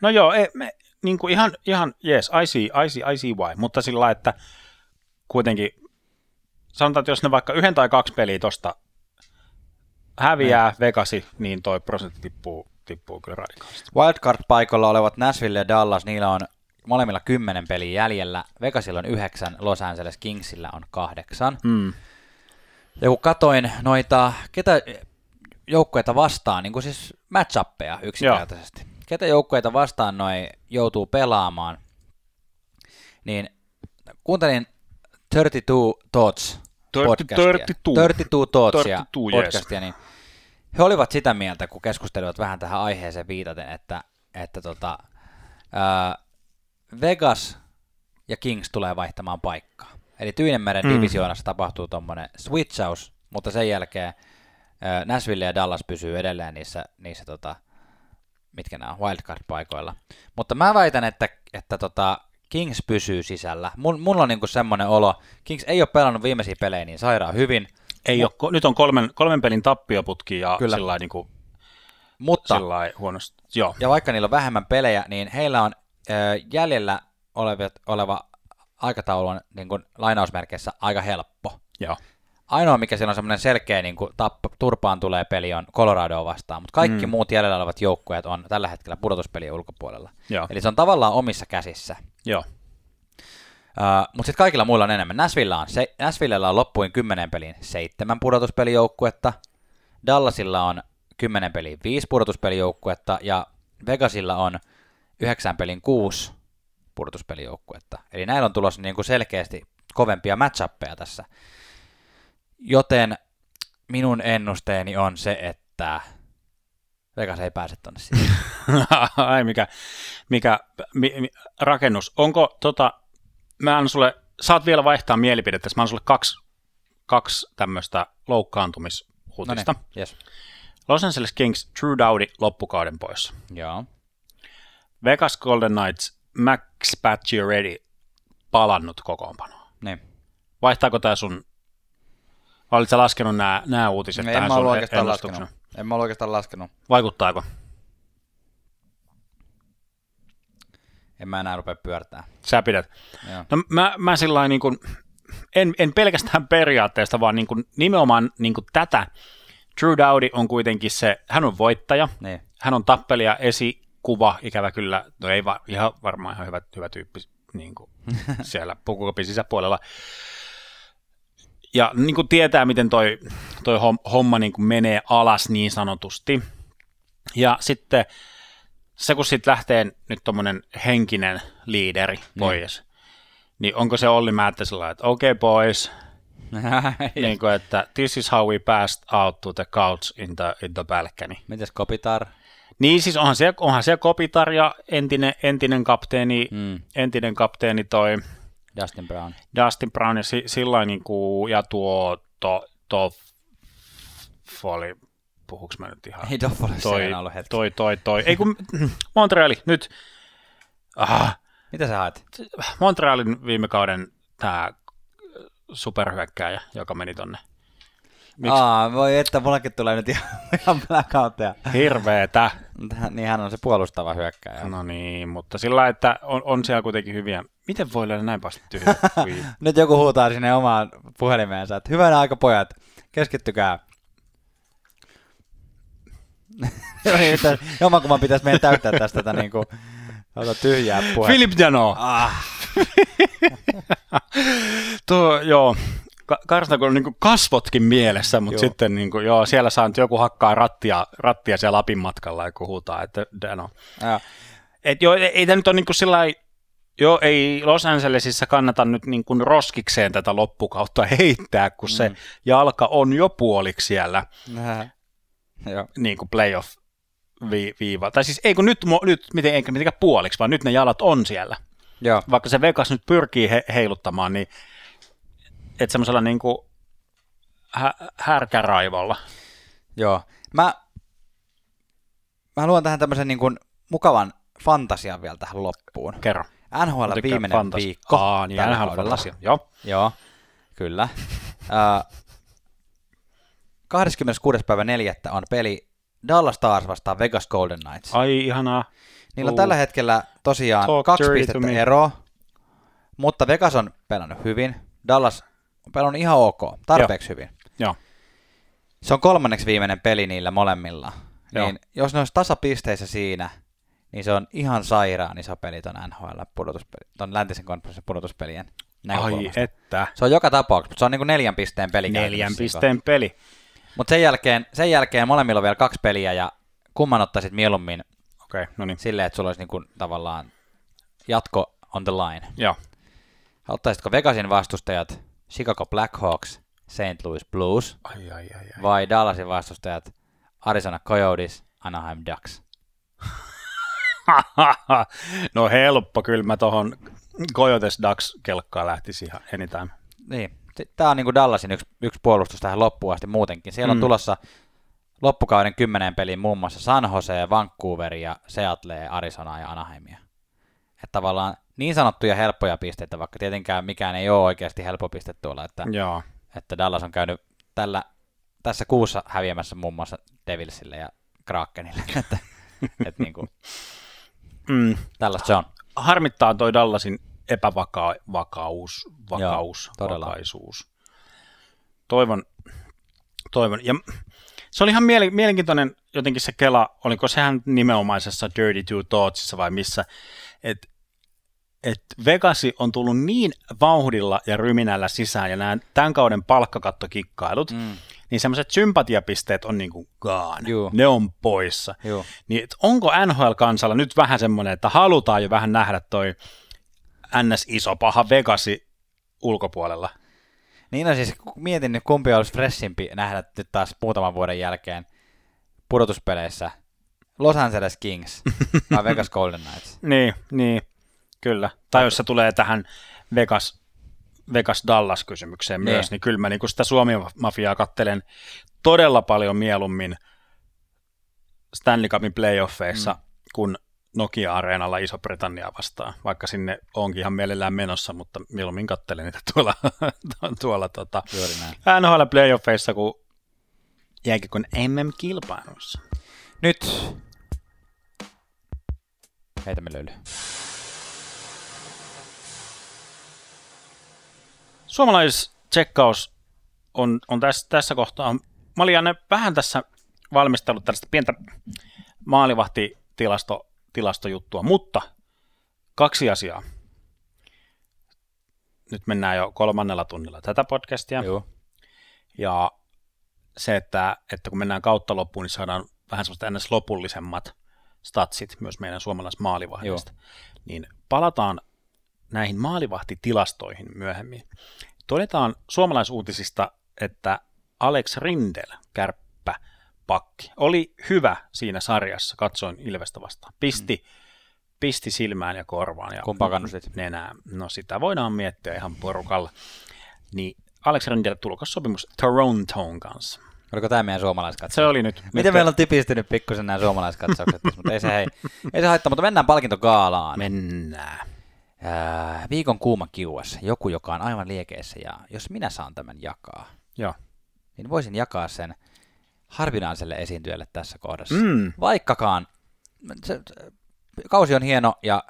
no joo, ei, me, niin kuin ihan, ihan yes, I see, I see, I see why, mutta sillä että kuitenkin sanotaan, että jos ne vaikka yhden tai kaksi peliä tuosta häviää. Niin. Vegasi, niin toi prosentti tippuu, tippuu kyllä radikaalisti. Wildcard-paikalla olevat Nashville ja Dallas, niillä on molemmilla kymmenen peliä jäljellä. Vegasilla on yhdeksän, Los Angeles Kingsillä on kahdeksan. Mm. Ja kun katoin noita, ketä joukkueita vastaan, niin kuin siis matchappeja yksinkertaisesti. Joo. Ketä joukkueita vastaan noi joutuu pelaamaan, niin kuuntelin 32 Thoughts podcastia. 32. 32 Thoughtsia 32, podcastia, yes. niin he olivat sitä mieltä, kun keskustelivat vähän tähän aiheeseen viitaten, että, että tota, ää, Vegas ja Kings tulee vaihtamaan paikkaa. Eli Tyynemeren mm. divisioonassa tapahtuu tuommoinen switchaus, mutta sen jälkeen Nashville ja Dallas pysyy edelleen niissä, niissä tota, mitkä nämä on, wildcard-paikoilla. Mutta mä väitän, että, että tota, Kings pysyy sisällä. Mun, mulla on niinku semmoinen olo, Kings ei ole pelannut viimeisiä pelejä niin sairaan hyvin. Ei Mu- ole, nyt on kolmen, kolmen pelin tappioputki ja sillä niinku, mutta, huonosti. Joo. Ja vaikka niillä on vähemmän pelejä, niin heillä on jäljellä olevat, oleva aikataulu on niin kuin, lainausmerkeissä aika helppo. Joo. Ainoa, mikä siellä on semmoinen selkeä niin kuin tappa, turpaan tulee peli, on Colorado vastaan, mutta kaikki mm. muut jäljellä olevat joukkueet on tällä hetkellä pudotuspelien ulkopuolella. Joo. Eli se on tavallaan omissa käsissä. Joo. Uh, mutta sitten kaikilla muilla on enemmän. Nashville on, se, Nashvillella on loppuin 10 pelin seitsemän pudotuspelijoukkuetta, Dallasilla on 10 pelin viisi pudotuspelijoukkuetta ja Vegasilla on 9 pelin kuusi pudotuspelijoukkuetta. Eli näillä on tulossa niin kuin selkeästi kovempia matchappeja tässä. Joten minun ennusteeni on se, että Vegas ei pääse tonne siihen. Ai mikä, mikä mi, mi, rakennus. Onko tota, mä annan sulle, saat vielä vaihtaa mielipidettä, mä annan sulle kaksi, kaksi tämmöistä loukkaantumisuutista. No niin, yes. Los Angeles Kings, True Dowdy loppukauden poissa. Joo. Vegas Golden Knights, Max Pacioretty palannut kokoonpanoon. Niin. Vaihtaako tämä sun, sä laskenut nämä, nämä uutiset En tähän mä ollut sun oikeastaan laskenut. En mä ollut oikeastaan laskenut. Vaikuttaako? En mä enää rupea pyörtää. Sä pidät. Joo. No mä, mä sillä niin kuin, en, en pelkästään periaatteesta, vaan niin kuin, nimenomaan niin kuin tätä. Drew Dowdy on kuitenkin se, hän on voittaja, Niin. hän on tappelija, esikuva, ikävä kyllä, no ei va, ihan varmaan ihan hyvä, hyvä tyyppi niin kuin siellä pukukopin sisäpuolella. Ja niin kuin tietää, miten toi, toi hom- homma niin kuin menee alas niin sanotusti. Ja sitten se, kun sitten lähtee nyt tuommoinen henkinen liideri pois, niin onko se Olli Määttä sillä että okei okay, boys, niin kuin, että this is how we passed out to the couch in the, in the balcony. Mites Kopitar? Niin siis onhan siellä, onhan siellä Kopitar ja entinen, entinen kapteeni, Mm. entinen kapteeni toi Dustin Brown. Dustin Brown ja si, sillä niin kuin, ja tuo to, to Folli, puhuks mä nyt ihan? Ei Toffoli toi, siellä ollut hetki. toi, toi, toi, ei kun Montreali, nyt, ah, Mitä sä haet? Montrealin viime kauden tämä superhyökkääjä, joka meni tonne. Miksi? Aa, voi että, mullekin tulee nyt ihan, ihan blackoutteja. Hirveetä. Niin hän on se puolustava hyökkäjä. No niin, mutta sillä että on, on siellä kuitenkin hyviä. Miten voi löydä näin päästä tyhjää? Ui. Nyt joku huutaa sinne omaan puhelimeensa, että hyvänä aika pojat, keskittykää. No niin, että Jomankumman pitäisi meidän täyttää tästä tätä niinku, tuota tyhjää puhetta. Philip Dano. Ah, Tuo, joo. Ka- Karsta kun on niin kasvotkin mielessä, mutta Joo. sitten niin kuin, joo, siellä saa joku hakkaa rattia, rattia siellä Lapin matkalla ja huutaa, että Dano. Et joo, ei, ei tämä nyt ole niin kuin sillä Joo, ei Los Angelesissa kannata nyt niin kuin roskikseen tätä loppukautta heittää, kun mm. se jalka on jo puoliksi siellä Nää. Joo. niin kuin playoff vi- viiva. Tai siis ei kun nyt, nyt miten, eikä mitenkään puoliksi, vaan nyt ne jalat on siellä. Joo. Vaikka se Vegas nyt pyrkii he- heiluttamaan, niin että semmoisella niin kuin hä- härkäraivolla. Joo. Mä, mä luon tähän tämmöisen niin kuin mukavan fantasian vielä tähän loppuun. Kerro. NHL viimeinen fantas- viikko. Aa, niin NHL fantasia. Joo. Joo, kyllä. Uh, 26. päivä 4. on peli Dallas Stars vastaan Vegas Golden Knights. Ai ihanaa. Niillä on tällä hetkellä tosiaan Talk kaksi pistettä eroa, mutta Vegas on pelannut hyvin. Dallas pelannut ihan ok, tarpeeksi hyvin. Joo. Se on kolmanneksi viimeinen peli niillä molemmilla. Joo. Niin jos ne olisi tasapisteissä siinä, niin se on ihan sairaan iso peli ton NHL pudotuspeli, ton läntisen konferenssin pudotuspelien Ai että. Se on joka tapauksessa, mutta se on niin kuin neljän pisteen peli. Neljän pisteen peli. Mutta sen jälkeen, sen jälkeen molemmilla on vielä kaksi peliä ja kumman ottaisit mieluummin Okei, okay, no niin. silleen, että sulla olisi niinku tavallaan jatko on the line. Joo. Ottaisitko Vegasin vastustajat Chicago Blackhawks, St. Louis Blues Ai, ai, ai, ai. vai Dallasin vastustajat Arizona Coyotes, Anaheim Ducks? no helppo, kyllä mä tohon Coyotes Ducks kelkkaan lähtisi ihan anytime. Niin, tämä on niinku Dallasin yksi, yksi puolustus tähän loppuun asti muutenkin. Siellä on Mm. tulossa loppukauden kymmenen pelin muun muassa San Jose, Vancouver ja Seattle, Arizona ja Anaheimia. Että tavallaan niin sanottuja helppoja pisteitä, vaikka tietenkään mikään ei ole oikeasti helppo piste tuolla, että, Joo. että Dallas on käynyt tällä, tässä kuussa häviämässä muun muassa Devilsille ja Krakenille, että, että niin kuin, Mm. tällaista se on. Harmittaa toi Dallasin epävakaus, vakaus, Joo, vakaus, todella. vakaisuus. toivon, toivon. Ja se oli ihan miele- mielenkiintoinen jotenkin se Kela, oliko sehän nimenomaisessa Dirty Two Thoughtsissa vai missä, että et Vegasi on tullut niin vauhdilla ja ryminällä sisään ja nämä tämän kauden palkkakattokikkailut, mm. niin semmoiset sympatiapisteet on niin kuin gone. Juu. Ne on poissa. Niin onko NHL-kansalla nyt vähän semmoinen, että halutaan jo vähän nähdä toi NS iso paha Vegasi ulkopuolella? Niin no siis kun mietin nyt kumpi olisi freshimpi nähdä nyt taas muutaman vuoden jälkeen pudotuspeleissä. Los Angeles Kings vai Vegas Golden Knights. Niin, niin, kyllä. Tai jos se tulee tähän Vegas, Vegas Dallas-kysymykseen Niin. myös, niin kyllä mä niin sitä Suomi-mafiaa kattelen todella paljon mieluummin Stanley Cupin playoffeissa mm. kuin Nokia-areenalla Iso-Britannia vastaan, vaikka sinne onkin ihan mielellään menossa, mutta mieluummin kattelen niitä tuolla, tuolla tota. NHL playoffeissa kuin jääkikon MM-kilpailuissa. Nyt heitämme löyly. Suomalaistsekkaus on, on tässä, tässä kohtaa. Mä olin Janne, vähän tässä valmistellut tällaista pientä maalivahtitilasto, tilastojuttua, mutta kaksi asiaa. Nyt mennään jo kolmannella tunnilla tätä podcastia. Joo. Ja se, että, että kun mennään kautta loppuun, niin saadaan vähän semmoista ns. lopullisemmat statsit myös meidän suomalaismaalivahdista. Niin palataan näihin maalivahtitilastoihin myöhemmin. Todetaan suomalaisuutisista, että Alex Rindel, kärppä, pakki, oli hyvä siinä sarjassa, katsoin Ilvestä vastaan. Pisti, mm. pisti silmään ja korvaan. Ja Kumpaa kannustit? Nenää. No sitä voidaan miettiä ihan porukalla. Niin Alex Rindel tulokas sopimus Torontoon kanssa. Oliko tämä meidän suomalaiskatsaus? Se oli nyt. Miten nyt meillä on tipistynyt pikkusen nämä suomalaiskatsaukset, mutta ei se, hei, ei se haittaa, mutta mennään palkintogaalaan. Mennään. Ää, viikon kuuma kiuas, joku, joka on aivan liekeissä, ja jos minä saan tämän jakaa, Joo. niin voisin jakaa sen harvinaiselle esiintyjälle tässä kohdassa. Mm. Vaikkakaan se, se, kausi on hieno, ja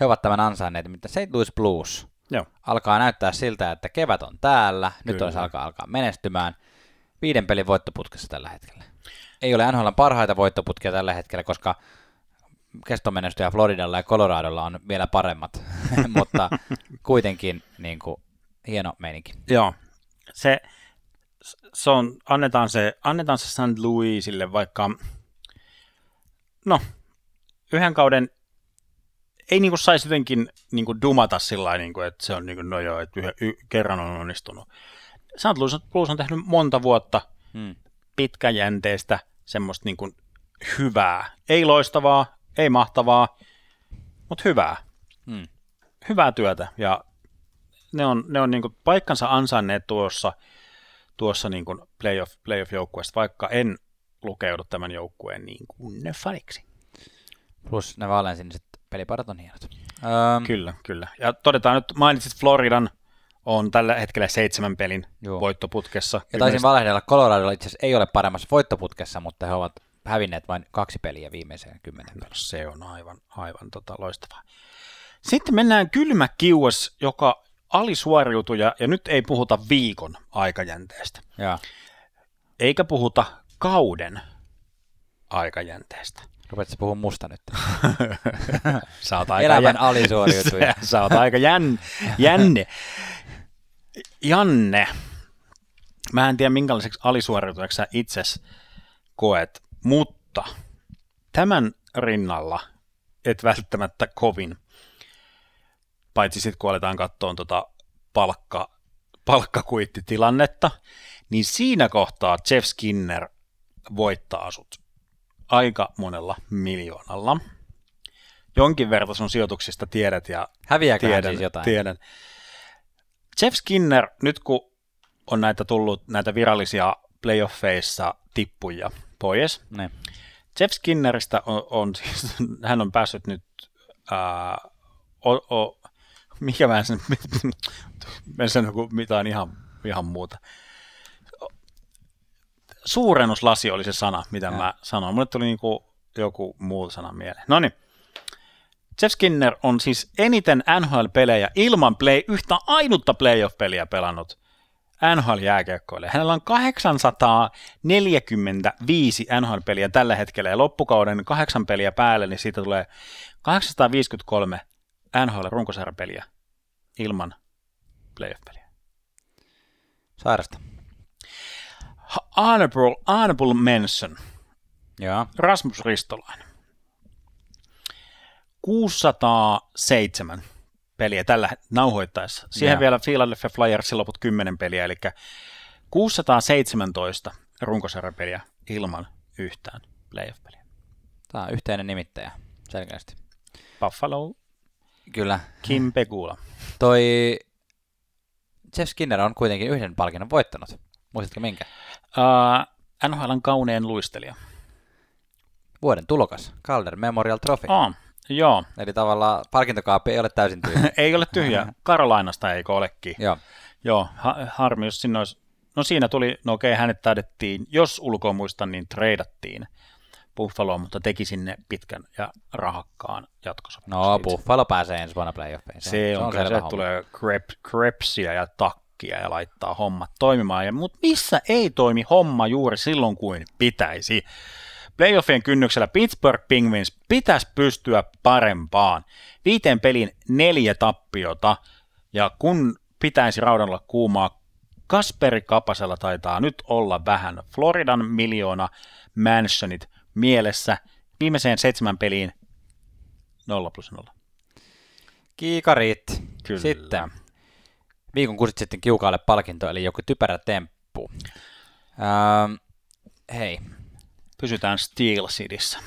he ovat tämän ansainneet, mutta St. Louis Blues Joo. alkaa näyttää siltä, että kevät on täällä, nyt Kyllä. on se alkaa, alkaa menestymään. Viiden pelin voittoputkessa tällä hetkellä. Ei ole NHL parhaita voittoputkia tällä hetkellä, koska kestomenestyjä Floridalla ja Coloradolla on vielä paremmat, mutta kuitenkin niin kuin, hieno meininki. Joo. Se, se on, annetaan se, annetaan se St. Louisille vaikka, no, yhden kauden ei niinku saisi jotenkin niinku dumata sillä lailla, niinku, että se on niinku, no joo, että yhden, y, kerran on onnistunut. St. Louis Blues on tehnyt monta vuotta Hmm. pitkäjänteistä semmoista niinku hyvää. Ei loistavaa, ei mahtavaa, mutta hyvää. Hmm. Hyvää työtä ja ne on, ne on niinku paikkansa ansainneet tuossa, tuossa niinku playoff, playoff-joukkueessa, vaikka en lukeudu tämän joukkueen niin kuin faniksi. Plus ne vaaleansiniset peliparat on hienot. Öö, Kyllä, kyllä. Ja todetaan nyt, mainitsit Floridan, on tällä hetkellä seitsemän pelin Joo. voittoputkessa. ja taisin valehdella, Colorado itse asiassa ei ole paremmassa voittoputkessa, mutta he ovat hävinneet vain kaksi peliä viimeiseen kymmenen No, se on aivan, aivan tota, loistavaa. Sitten mennään kylmä kiuas, joka alisuoriutui, ja, ja nyt ei puhuta viikon aikajänteestä, Ja eikä puhuta kauden aikajänteestä. rupetko puhua musta nyt? Sä oot aika, Elämän jä- alisuoriutuja. Sä, sä oot aika jän, jänne. Janne, mä en tiedä minkälaiseksi alisuoriutujaksi sä itses koet, mutta tämän rinnalla et välttämättä kovin, paitsi sitten kun aletaan katsoa tota palkka, palkkakuittitilannetta, niin siinä kohtaa Jeff Skinner voittaa sut aika monella miljoonalla. Jonkin verran sun sijoituksista tiedät ja Häviääkö hän tiedän, siis jotain? tiedän. Jeff Skinner, nyt kun on näitä tullut näitä virallisia playoffeissa tippuja pois, Ne. Jeff Skinneristä on, on siis, hän on päässyt nyt, ää, o, o, mikä mä sen, mä sen mitään ihan, ihan muuta. Suurennuslasi oli se sana, mitä Ja. mä sanoin. Mulle tuli niinku joku muu sana mieleen. No niin. Jeff Skinner on siis eniten NHL-pelejä ilman play, yhtä ainutta playoff-peliä pelannut NHL-jääkiekkoille. Hänellä on 845 NHL-peliä tällä hetkellä ja loppukauden kahdeksan peliä päälle, niin siitä tulee 853 NHL-runkosarjapeliä ilman playoff-peliä. Sairasta. Honorable, honorable mention. Joo. Rasmus Ristolainen. 607 peliä tällä nauhoittaessa. Siihen Joo. vielä Philadelphia Flyersin loput 10 peliä, eli 617 runkosarjapeliä ilman yhtään playoff-peliä. Tämä on yhteinen nimittäjä, selkeästi. Buffalo, Kyllä. Kim Pegula. Toi Jeff Skinner on kuitenkin yhden palkinnon voittanut. Muistatko minkä? Uh, NHLn kaunein luistelija. Vuoden tulokas, Calder Memorial Trophy. Oh, joo, Eli tavallaan palkintokaappi ei ole täysin tyhjä. ei ole tyhjä. Karolainasta eikö olekin? Joo. Joo, ha- harmi, jos sinne olisi... No siinä tuli, no okei, hänet taidettiin, jos ulkoa muistan, niin treidattiin Buffaloon, mutta teki sinne pitkän ja rahakkaan jatkosopimuksen. No. Buffalo pääsee ensi vuonna playoffeihin. Se on, on kyllä, se homma. tulee krep, krepsiä ja takkia ja laittaa hommat toimimaan. Ja, mutta missä ei toimi homma juuri silloin kuin pitäisi? Playoffien kynnyksellä Pittsburgh Penguins pitäisi pystyä parempaan. Viiteen pelin neljä tappiota, ja kun pitäisi raudalla kuumaa, Kasperi Kapasella taitaa nyt olla vähän Floridan miljoona mansionit mielessä. Viimeiseen seitsemän peliin 0 plus 0. Kiikarit. Kyllä. Sitten viikon kuusit sitten kiukaalle palkinto, eli joku typerä temppu. Ähm, hei, Pysytään Steel Cityssä.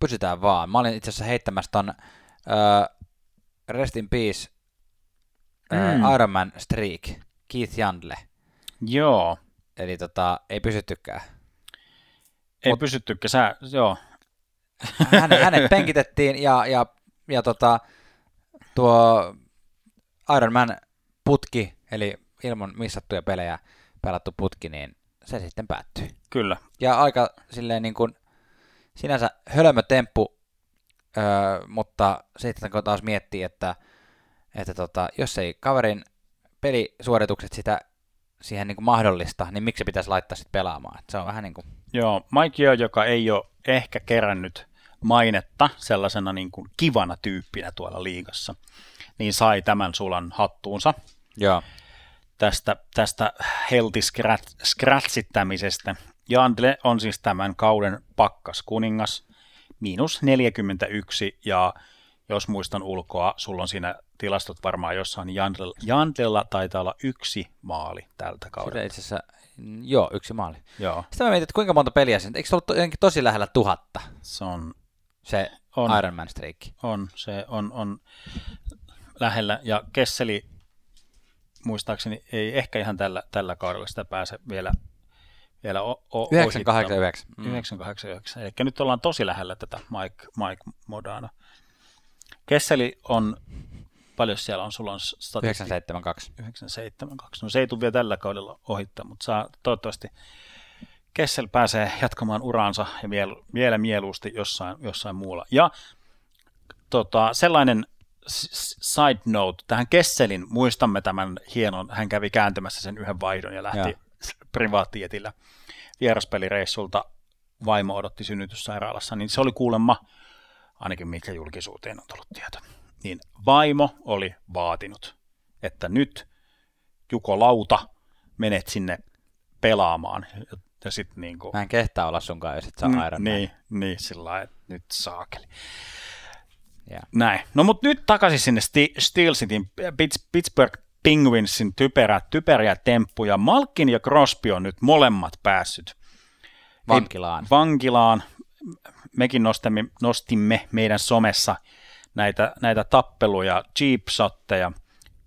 pysytään vaan. Mä olin itse asiassa heittämässä ton äh, Rest in Peace äh, Mm. Iron Man Streak, Keith Jandle. Joo, Eli tota, ei pysyttykään. ei Mut- pysyttykö sä, joo, Hänet, hänet penkitettiin ja, ja, ja tota, tuo Iron Man putki, eli ilman missattuja pelejä pelattu putki, niin se sitten päättyi. kyllä. Ja aika silleen niin kuin, sinänsä hölmö temppu, öö, mutta sitten kun taas miettii, että, että tota, jos ei kaverin pelisuoritukset sitä siihen niin kuin mahdollista, niin miksi se pitäisi laittaa sitten pelaamaan? Et se on vähän niin kuin, Joo, Mike Yeo, joka ei ole ehkä kerännyt mainetta sellaisena niin kuin kivana tyyppinä tuolla liigassa, niin sai tämän sulan hattuunsa joo, tästä, tästä healthy scratch, scratchittämisestä. Jandle on siis tämän kauden pakkas kuningas, miinus 41, ja jos muistan ulkoa, sulla on siinä tilastot varmaan jossain, Jandlella, Jandlella taitaa olla yksi maali tältä Sitä kaudella. itse asiassa, mm, joo, yksi maali. Joo, Sitten mä mietin, että kuinka monta peliä sen, eikö se ollut jotenkin tosi lähellä tuhatta, se on se On. Iron Man streak? On, se on, on lähellä, ja Kesseli muistaakseni ei ehkä ihan tällä, tällä kaudella sitä pääse vielä, vielä o, o, 989. Mm. 989, eli nyt ollaan tosi lähellä tätä Mike, Mike Modana. Kesseli on, paljon siellä on, sulla on statistiikka? 972. 972. No se ei tule vielä tällä kaudella ohittaa, mutta saa toivottavasti Kessel pääsee jatkamaan uraansa ja miel, vielä mieluusti jossain, jossain muulla. Ja tota, sellainen side note tähän Kesselin, muistamme tämän hienon, hän kävi kääntämässä sen yhden vaihdon ja lähti privaattietillä vieraspelireissulta, vaimo odotti synnytyssairaalassa, niin se oli kuulemma, ainakin mitkä julkisuuteen on tullut tieto, niin vaimo oli vaatinut, että nyt Juko Lauta menet sinne pelaamaan. Ja, sitten niin kuin, Mä en kehtaa olla sunkaan, jos et saa Man. niin, niin, sillä lailla, että nyt saakeli. Ja. Näin. No mutta nyt takaisin sinne Sti- Steel Cityn Pitts- Pittsburgh Penguinsin typerä, typeriä temppuja. Malkin ja Crosby on nyt molemmat päässyt Vankilaan. vankilaan. Mekin nostimme, nostimme meidän somessa näitä, näitä tappeluja, cheap shotteja.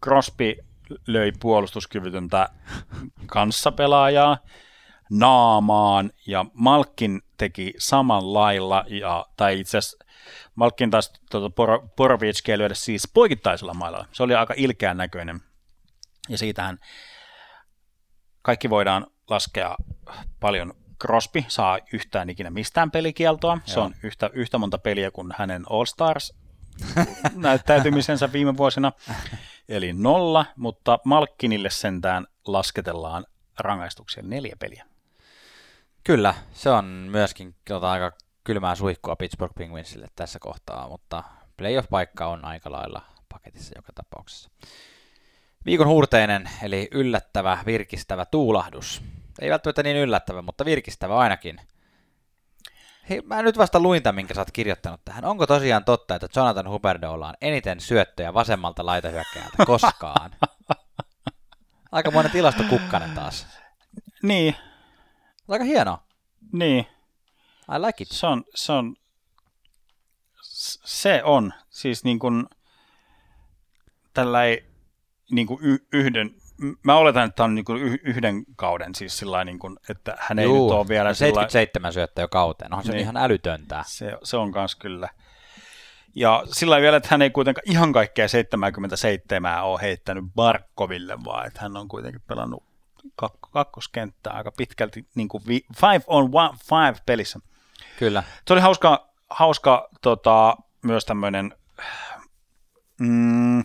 Crosby löi puolustuskyvytöntä kanssapelaajaa naamaan ja Malkin teki saman lailla, ja, tai itse asiassa Malkin taas tuota, Por- lyödä siis poikittaisella mailalla. Se oli aika ilkeän näköinen. Ja siitähän kaikki voidaan laskea paljon. Crosby saa yhtään ikinä mistään pelikieltoa. Se Joo. on yhtä, yhtä monta peliä kuin hänen All Stars näyttäytymisensä viime vuosina. Eli nolla, mutta Malkkinille sentään lasketellaan rangaistuksia neljä peliä. Kyllä, se on myöskin tota, aika kylmää suihkua Pittsburgh Penguinsille tässä kohtaa, mutta playoff-paikka on aika lailla paketissa joka tapauksessa. Viikon huurteinen, eli yllättävä, virkistävä tuulahdus. Ei välttämättä niin yllättävä, mutta virkistävä ainakin. Hei, mä nyt vasta luin tämän, minkä sä oot kirjoittanut tähän. Onko tosiaan totta, että Jonathan Huberdeolla on eniten syöttöjä vasemmalta laitahyökkäältä koskaan? Aika monen tilasto kukkanen taas. Niin, Aika hienoa. niin. I like it. Se on, se on, se on siis niin kuin tällä niin kuin yhden, mä oletan, että tämä on niin kuin yhden kauden siis sillä niin kuin, että hän ei Juu, nyt ole vielä no sillä 77 syöttöä jo kauteen. Onhan se Niin. ihan älytöntä. se, se on kans kyllä. Ja sillä vielä, että hän ei kuitenkaan ihan kaikkea 77 ole heittänyt Barkoville, vaan että hän on kuitenkin pelannut kak- kakkoskenttää aika pitkälti niin kuin vi- five on one, five pelissä. Kyllä. Se oli hauska, hauska tota, myös tämmöinen, mm,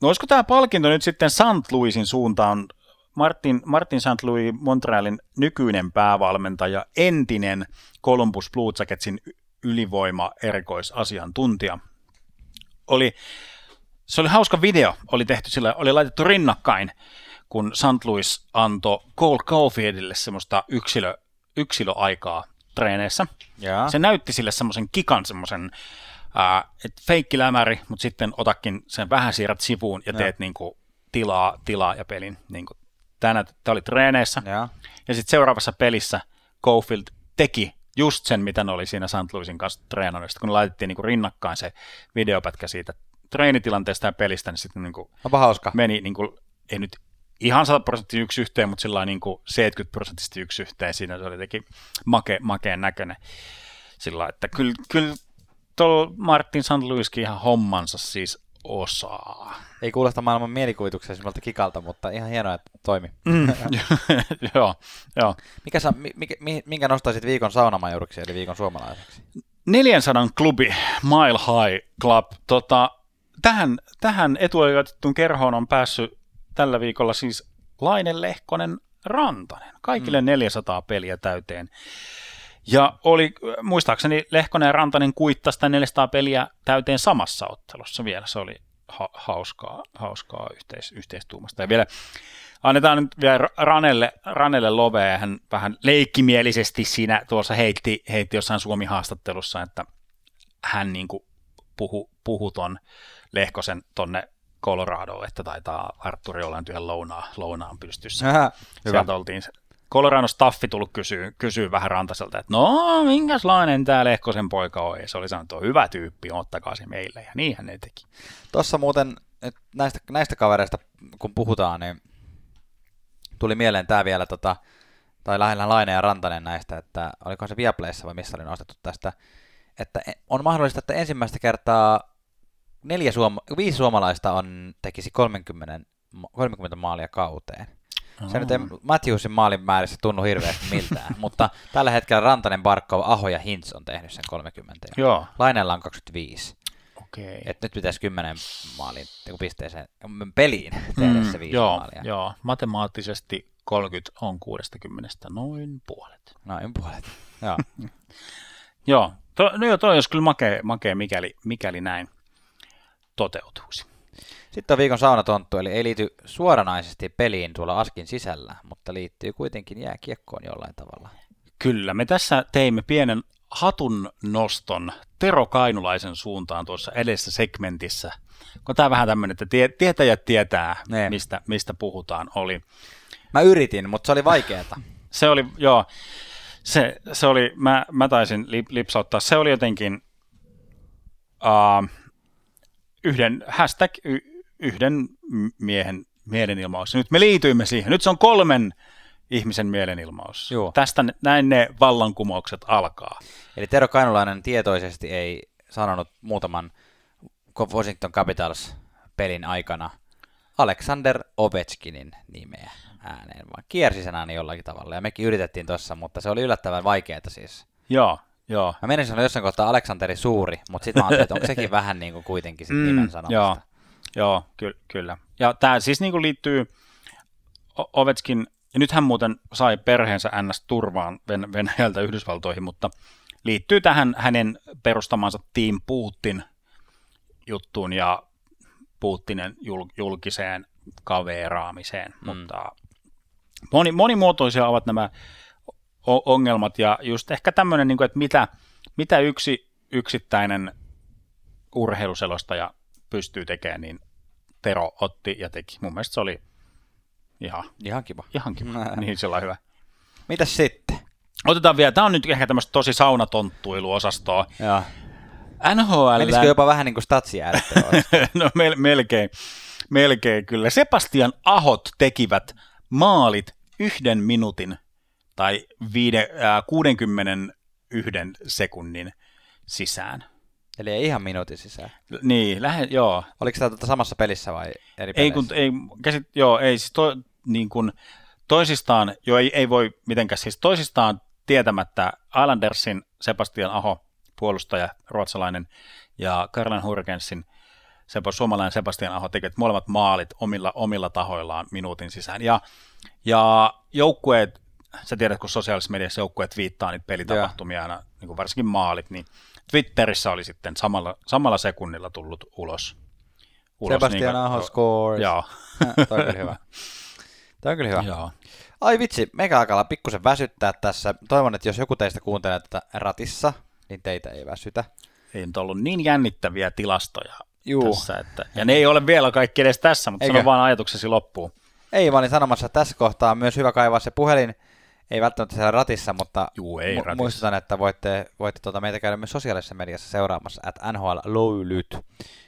no olisiko tämä palkinto nyt sitten St. Louisin suuntaan, Martin, Martin St. Louis Montrealin nykyinen päävalmentaja, entinen Columbus Blue Jacketsin ylivoima erikoisasiantuntija. Oli, se oli hauska video, oli tehty sillä, oli laitettu rinnakkain, kun St. Louis antoi Cole Caulfieldille semmoista yksilö, yksilöaikaa treeneissä. Jaa. Se näytti sille semmoisen kikan, semmoisen, feikkilämäri, mutta sitten otakin sen vähän siirrät sivuun ja teet niinku tilaa, tilaa ja pelin. Niinku, tänä, tämä oli treeneissä. Jaa. Ja sitten seuraavassa pelissä Cofield teki just sen, mitä ne oli siinä St. Louisin kanssa treenannut. Sitten kun laitettiin niinku rinnakkain se videopätkä siitä treenitilanteesta ja pelistä, niin sitten niinku Onpa hauska. meni, niinku, ei nyt ihan 100 prosenttia yksi yhteen, mutta sillä niin 70 prosenttisesti yksi yhteen. Siinä se oli jotenkin make, makeen näköinen. Sillä että kyllä, kyllä tuolla Martin St. Louiskin ihan hommansa siis osaa. Ei kuulosta maailman mielikuvituksellisimmilta kikalta, mutta ihan hienoa, että toimi. Mm. joo, joo. Mikä mi- mikä, mi- minkä nostaisit viikon saunamajuuriksi, eli viikon suomalaiseksi? 400 klubi, Mile High Club. Tota, tähän, tähän etuoikeutettuun kerhoon on päässyt tällä viikolla siis Laine Lehkonen Rantanen. Kaikille mm. 400 peliä täyteen. Ja oli, muistaakseni Lehkonen ja Rantanen kuittasi sitä 400 peliä täyteen samassa ottelussa vielä. Se oli ha- hauskaa, hauskaa yhteis- yhteistuumasta. Ja vielä annetaan nyt vielä Ranelle, Ranelle lovea. Hän vähän leikkimielisesti siinä tuossa heitti, heitti jossain Suomi-haastattelussa, että hän niin kuin puhu, puhu ton Lehkosen tonne Coloradoon, että taitaa Arturi olla nyt yhden lounaan, lounaan pystyssä. Hyvä. Sieltä oltiin se. Colorado staffi tullut kysyä, kysyä vähän Rantaselta, että no, minkälainen tämä Lehkosen poika on? Ja se oli sanonut, että on hyvä tyyppi, ottakaa se meille. Ja niinhän ne teki. Tuossa muuten näistä, näistä kavereista, kun puhutaan, niin tuli mieleen tämä vielä, tota, tai lähinnä Laine ja Rantanen näistä, että olikohan se Viaplayssa vai missä oli nostettu tästä, että e- on mahdollista, että ensimmäistä kertaa neljä suoma- viisi suomalaista on, tekisi 30, ma- 30 maalia kauteen. Se nyt ei Matthewsin maalin määrissä tunnu hirveästi miltään, mutta tällä hetkellä Rantanen, Barkov, Aho ja Hintz on tehnyt sen 30. jo. Joo, Laineella on 25. okei. Okay. Et nyt pitäisi 10 maalin niin pisteeseen peliin tehdä se viisi Mm, joo, maalia. joo, matemaattisesti 30 on 60 noin puolet. Noin puolet. Joo. Joo, to, no joo, toi olisi kyllä makea, makea mikäli, mikäli näin toteutuisi. Sitten on viikon saunatonttu, eli ei liity suoranaisesti peliin tuolla askin sisällä, mutta liittyy kuitenkin jääkiekkoon jollain tavalla. Kyllä, me tässä teimme pienen hatun noston Tero Kainulaisen suuntaan tuossa edessä segmentissä. Kun tämä vähän tämmöinen, että tie, tietäjät tietää, Ne. mistä, mistä puhutaan, oli. Mä yritin, mutta se oli vaikeeta. Se oli, joo, se, se oli, mä, mä taisin lip, lipsauttaa, se oli jotenkin uh, yhden hashtag, y, yhden miehen mielenilmaus. Nyt me liityimme siihen. Nyt se on kolmen ihmisen mielenilmaus. Joo. Tästä näin ne vallankumoukset alkaa. Eli Tero Kainulainen tietoisesti ei sanonut muutaman Washington Capitals pelin aikana Alexander Ovechkinin nimeä ääneen, vaan kiersi sen jollakin tavalla. Ja mekin yritettiin tuossa, mutta se oli yllättävän vaikeaa siis. Joo, joo. Mä menisin sanoa jossain kohtaa Aleksanteri Suuri, mutta sitten mä ajattelin, että onko sekin vähän niin kuin kuitenkin sit nimen sanomista. Mm, joo, joo ky- kyllä. Ja tämä siis niinku liittyy O- Ovechkin, ja nyt hän muuten sai perheensä NS turvaan Ven- Venäjältä Yhdysvaltoihin, mutta liittyy tähän hänen perustamansa Team Putin juttuun ja Putinin jul- julkiseen kaveraamiseen, mm. mutta moni, monimuotoisia ovat nämä ongelmat ja just ehkä tämmöinen, niin kuin, että mitä, mitä yksi yksittäinen urheiluselostaja pystyy tekemään, niin Tero otti ja teki. Mun mielestä se oli ihan, Ihan kiva. ihan kiva, niin sillä hyvä. Mitäs sitten? Otetaan vielä, tämä on nyt ehkä tämmöistä tosi saunatonttuiluosastoa. Joo. NHL... Menisikö jopa vähän niin kuin statsiäärittelyä? no mel- melkein, melkein kyllä. Sebastian Ahot tekivät maalit yhden minuutin tai viide, äh, 61 sekunnin sisään. Eli ei ihan minuutin sisään. Niin, lähe, joo. Oliko tämä tuota samassa pelissä vai eri Ei, kun, ei, käsit, joo, ei siis to, niin kuin, toisistaan, joo, ei, ei voi mitenkään, siis toisistaan tietämättä Islandersin Sebastian Aho, puolustaja, ruotsalainen, ja Karlan Hurgensin suomalainen Sebastian Aho tekevät molemmat maalit omilla, omilla tahoillaan minuutin sisään. Ja, ja joukkueet, sä tiedät, kun sosiaalisessa mediassa joukkueet viittaa niitä pelitapahtumia aina, niin kuin varsinkin maalit, niin Twitterissä oli sitten samalla, samalla sekunnilla tullut ulos. ulos Sebastian kuin- Aho scores. Joo. Toi on kyllä hyvä. Toi on kyllä hyvä. Joo. Ai vitsi, meikä alkaa pikkusen väsyttää tässä. Toivon, että jos joku teistä kuuntelee tätä ratissa, niin teitä ei väsytä. Ei nyt ollut niin jännittäviä tilastoja Juu. tässä. Että, ja ne ei ole vielä kaikki edes tässä, mutta Eikö? sano vaan ajatuksesi loppuun. Ei, mä olin sanomassa, että tässä kohtaa on myös hyvä kaivaa se puhelin. Ei välttämättä siellä ratissa, mutta Juu, ei mu- ratissa. muistutan, että voitte, voitte tuota meitä käydä myös sosiaalisessa mediassa seuraamassa at NHL Löylyt.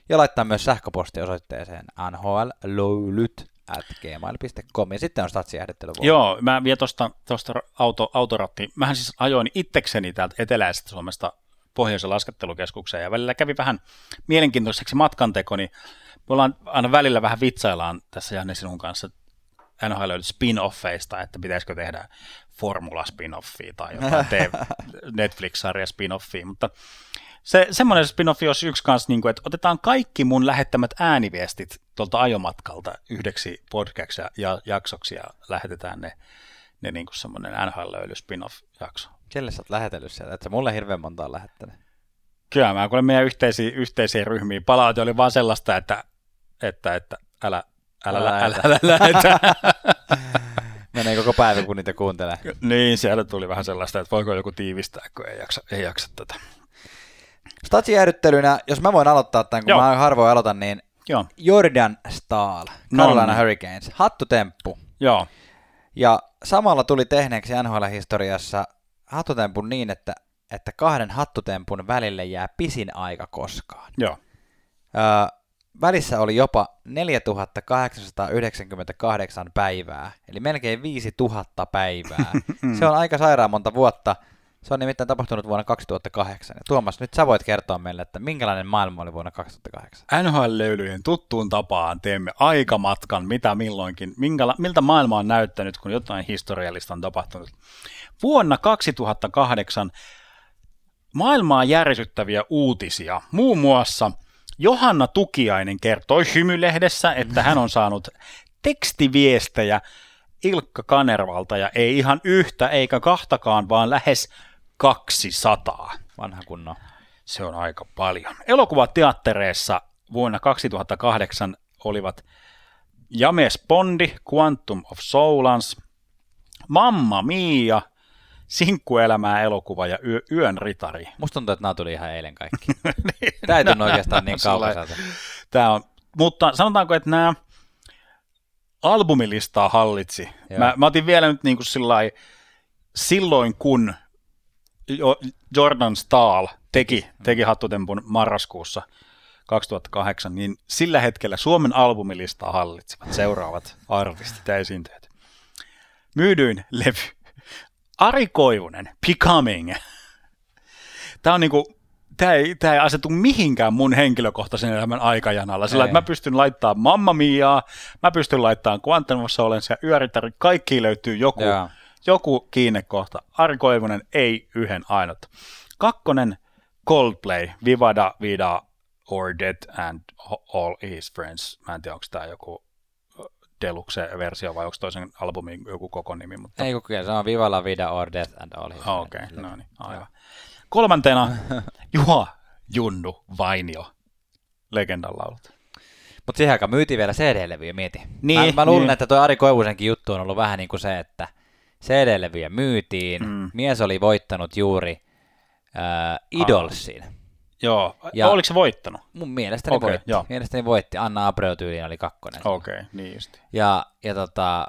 Ja laittaa myös sähköposti osoitteeseen nhlöylyt at gmail.com. Ja sitten on statsiäähdettely. Joo, mä vielä tuosta tosta auto, autoratti. Mähän siis ajoin itsekseni täältä eteläisestä Suomesta pohjoisen laskettelukeskukseen ja välillä kävi vähän mielenkiintoiseksi matkanteko, niin me ollaan aina välillä vähän vitsaillaan tässä Janne sinun kanssa NHL spin-offeista, että pitäisikö tehdä Formula spin-offia tai jotain Netflix-sarja spin-offia, mutta se, semmoinen spin-offi olisi yksi kanssa, niin kuin, että otetaan kaikki mun lähettämät ääniviestit tuolta ajomatkalta yhdeksi podcast ja jaksoksi ja lähetetään ne, ne niin kuin semmoinen NHL-löyly spin-off-jakso. Kelle sä oot lähetellyt sieltä? Et sä mulle hirveän monta on lähettänyt. Kyllä, mä kuulen meidän yhteisiin, yhteisiin ryhmiin. Palaute oli vaan sellaista, että, että, että älä, älä, älä, älä, älä, lähetä. Menee koko päivä, kun niitä kuuntelee. niin, siellä tuli vähän sellaista, että voiko joku tiivistää, kun ei jaksa, ei jaksa tätä. Statsijäädyttelynä, jos mä voin aloittaa tämän, kun Joo. mä harvoin aloitan, niin Joo, Jordan Stahl, No Carolina niin. Hurricanes, hattutemppu. joo, Ja samalla tuli tehneeksi NHL-historiassa hattutempun niin, että, että kahden hattutempun välille jää pisin aika koskaan. joo. Öö, välissä oli jopa 4898 päivää, eli melkein 5000 päivää. Se on aika sairaan monta vuotta. Se on nimittäin tapahtunut vuonna 2008. Ja Tuomas, nyt sä voit kertoa meille, että minkälainen maailma oli vuonna 2008. NHL-löylyjen tuttuun tapaan teemme aikamatkan, mitä milloinkin, minkäla, miltä maailma on näyttänyt, kun jotain historiallista on tapahtunut. Vuonna 2008 maailmaa järisyttäviä uutisia. Muun muassa Johanna Tukiainen kertoi hymylehdessä, että hän on saanut tekstiviestejä Ilkka Kanervalta ja ei ihan yhtä eikä kahtakaan, vaan lähes 200. Vanha kunno. Se on aika paljon. Elokuvateattereissa vuonna 2008 olivat James Bondi, Quantum of Solans, Mamma Mia, Sinkkuelämää elokuva ja Yö, Yön ritari. Musta tuntuu, että nämä tuli ihan eilen kaikki. Tämä ei tunnu oikeastaan niin kaukaiselta. Tämä on, mutta sanotaanko, että nämä albumilistaa hallitsi. Joo. Mä, mä otin vielä nyt niin kuin sillai, silloin, kun Jo- Jordan Stahl teki, teki hattutempun marraskuussa 2008, niin sillä hetkellä Suomen albumilistaa hallitsivat seuraavat artistit ja esiintyjät. Myydyin levy. Ari Koivunen, Becoming. Tämä on niinku, tämä ei, tämä ei asetu mihinkään mun henkilökohtaisen elämän aikajanalla. Sillä Ei. että mä pystyn laittamaan Mamma Miaa, mä pystyn laittamaan Quantum of Solace ja Yöritari, kaikki löytyy joku, Joo. joku kiinnekohta. Ari Koivunen ei yhden ainut. Kakkonen Coldplay, Vivada Vida or Dead and All His Friends. Mä en tiedä, onko tämä joku Deluxe-versio vai onko toisen albumin joku koko nimi? Mutta... Ei kukaan, se on Viva la Vida or Death and All. Oh, Okei, okay. no niin, aivan. Kolmantena Juha Junnu Vainio, legendan laulut. Mutta siihen aikaan myytiin vielä CD-levyjä, mieti. Niin, mä, mä luulen, niin. että tuo Ari Koivusenkin juttu on ollut vähän niin kuin se, että CD-levyjä myytiin, mm. mies oli voittanut juuri äh, Idolsin. Joo, Ja- oliko se voittanut? Mun mielestäni Okei, voitti. joo. Mielestäni voitti. Anna Abreu tyyliin oli kakkonen. Okei, okay, niin just. Ja, ja tota,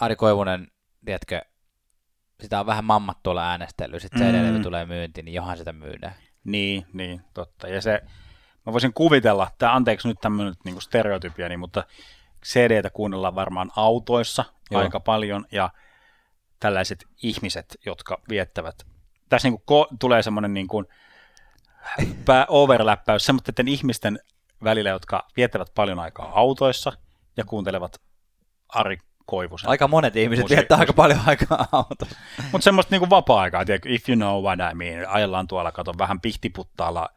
Ari Koivunen, tiedätkö, sitä on vähän mammat tuolla äänestellyt, sitten Mm. CD-levy tulee myyntiin, niin johan sitä myydään. Niin, niin, totta. Ja se, mä voisin kuvitella, tämä anteeksi nyt tämmöinen niin stereotypia, niin, mutta CD-tä kuunnellaan varmaan autoissa Joo. Aika paljon, ja tällaiset ihmiset, jotka viettävät, tässä niin kuin ko- tulee semmoinen niin kuin overläppäys semmoisten ihmisten välillä, jotka viettävät paljon aikaa autoissa ja kuuntelevat Ari Koivusen. Aika monet ihmiset Musi- viettää aika paljon aikaa autossa. Mutta semmoista niinku vapaa-aikaa, tiedätkö, if you know what I mean, ajellaan tuolla, kato, vähän pihtiputtaalla,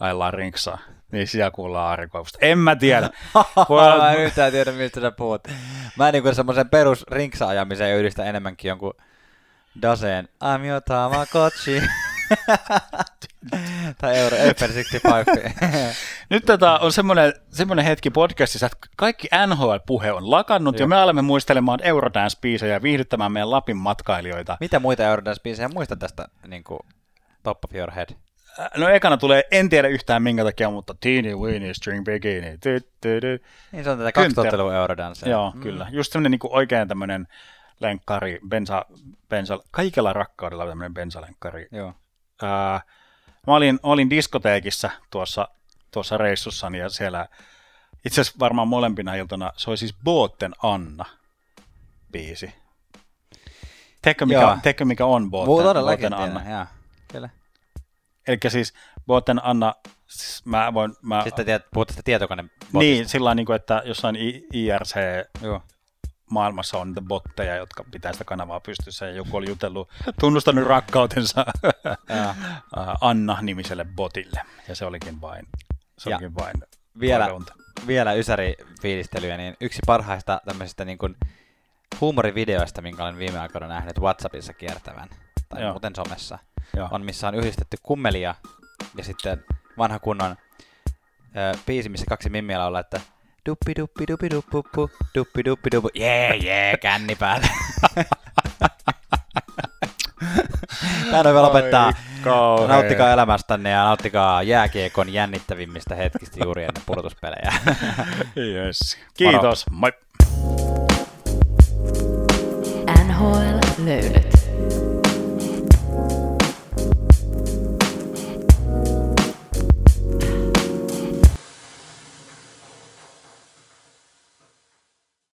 ajellaan rinksaa, niin siellä kuullaan aarikoivusta. En mä tiedä. Voi olla- mä en yhtään tiedä, mistä sä puhut. Mä niinku semmoisen perus rinksa-ajamiseen yhdistän enemmänkin jonkun Daseen I'm your Tamagotchi. tai Euro Eiffel 65. Nyt tota on semmoinen, semmoinen hetki podcastissa, että kaikki NHL-puhe on lakannut, Joo. ja me alamme muistelemaan Eurodance-biisejä ja viihdyttämään meidän Lapin matkailijoita. Mitä muita Eurodance-biisejä muista tästä niinku, top of your head? Äh, No ekana tulee, en tiedä yhtään minkä takia, mutta Teeny Weeny String Bikini. Ty, ty, ty. Niin se on tätä Günther. 2000-luvun Eurodance. Joo, mm. kyllä. Just semmoinen niin oikein tämmöinen lenkkari, bensa, bensa, kaikella rakkaudella tämmöinen bensalenkkari. Joo. Ää, mä olin, olin diskoteekissa tuossa, tuossa reissussani ja siellä itse asiassa varmaan molempina iltana soi siis Booten Anna biisi. Tiedätkö mikä, tiedätkö, mikä on todellakin Booten Anna? tiedän, joo. Kyllä. Eli siis Booten Anna, siis mä voin... Mä, Sitten tiedät, puhut tästä tietokone niin, sillä niin kuin, että jossain IRC Joo. Maailmassa on niitä botteja, jotka pitää sitä kanavaa pystyssä, ja joku oli jutellut, tunnustanut rakkautensa äh, Anna-nimiselle botille, ja se olikin vain, se Ja olikin vain Vielä, vielä ysäri-fiilistelyä, niin yksi parhaista tämmöisistä niin kuin huumorivideoista, minkä olen viime aikoina nähnyt WhatsAppissa kiertävän, tai Joo. muuten somessa, Joo. on missä on yhdistetty kummelia ja sitten vanha kunnon ö, biisi, missä kaksi mimmiä laulaa, että duppi duppi duppi duppuppu, duppi duppi duppu, jee jee, känni päällä. Tää on hyvä lopettaa. Ai kauhea. Nauttikaa elämästänne ja nauttikaa jääkiekon jännittävimmistä hetkistä juuri ennen pudotuspelejä. Yes. Kiitos. Moi. NHL löydöt.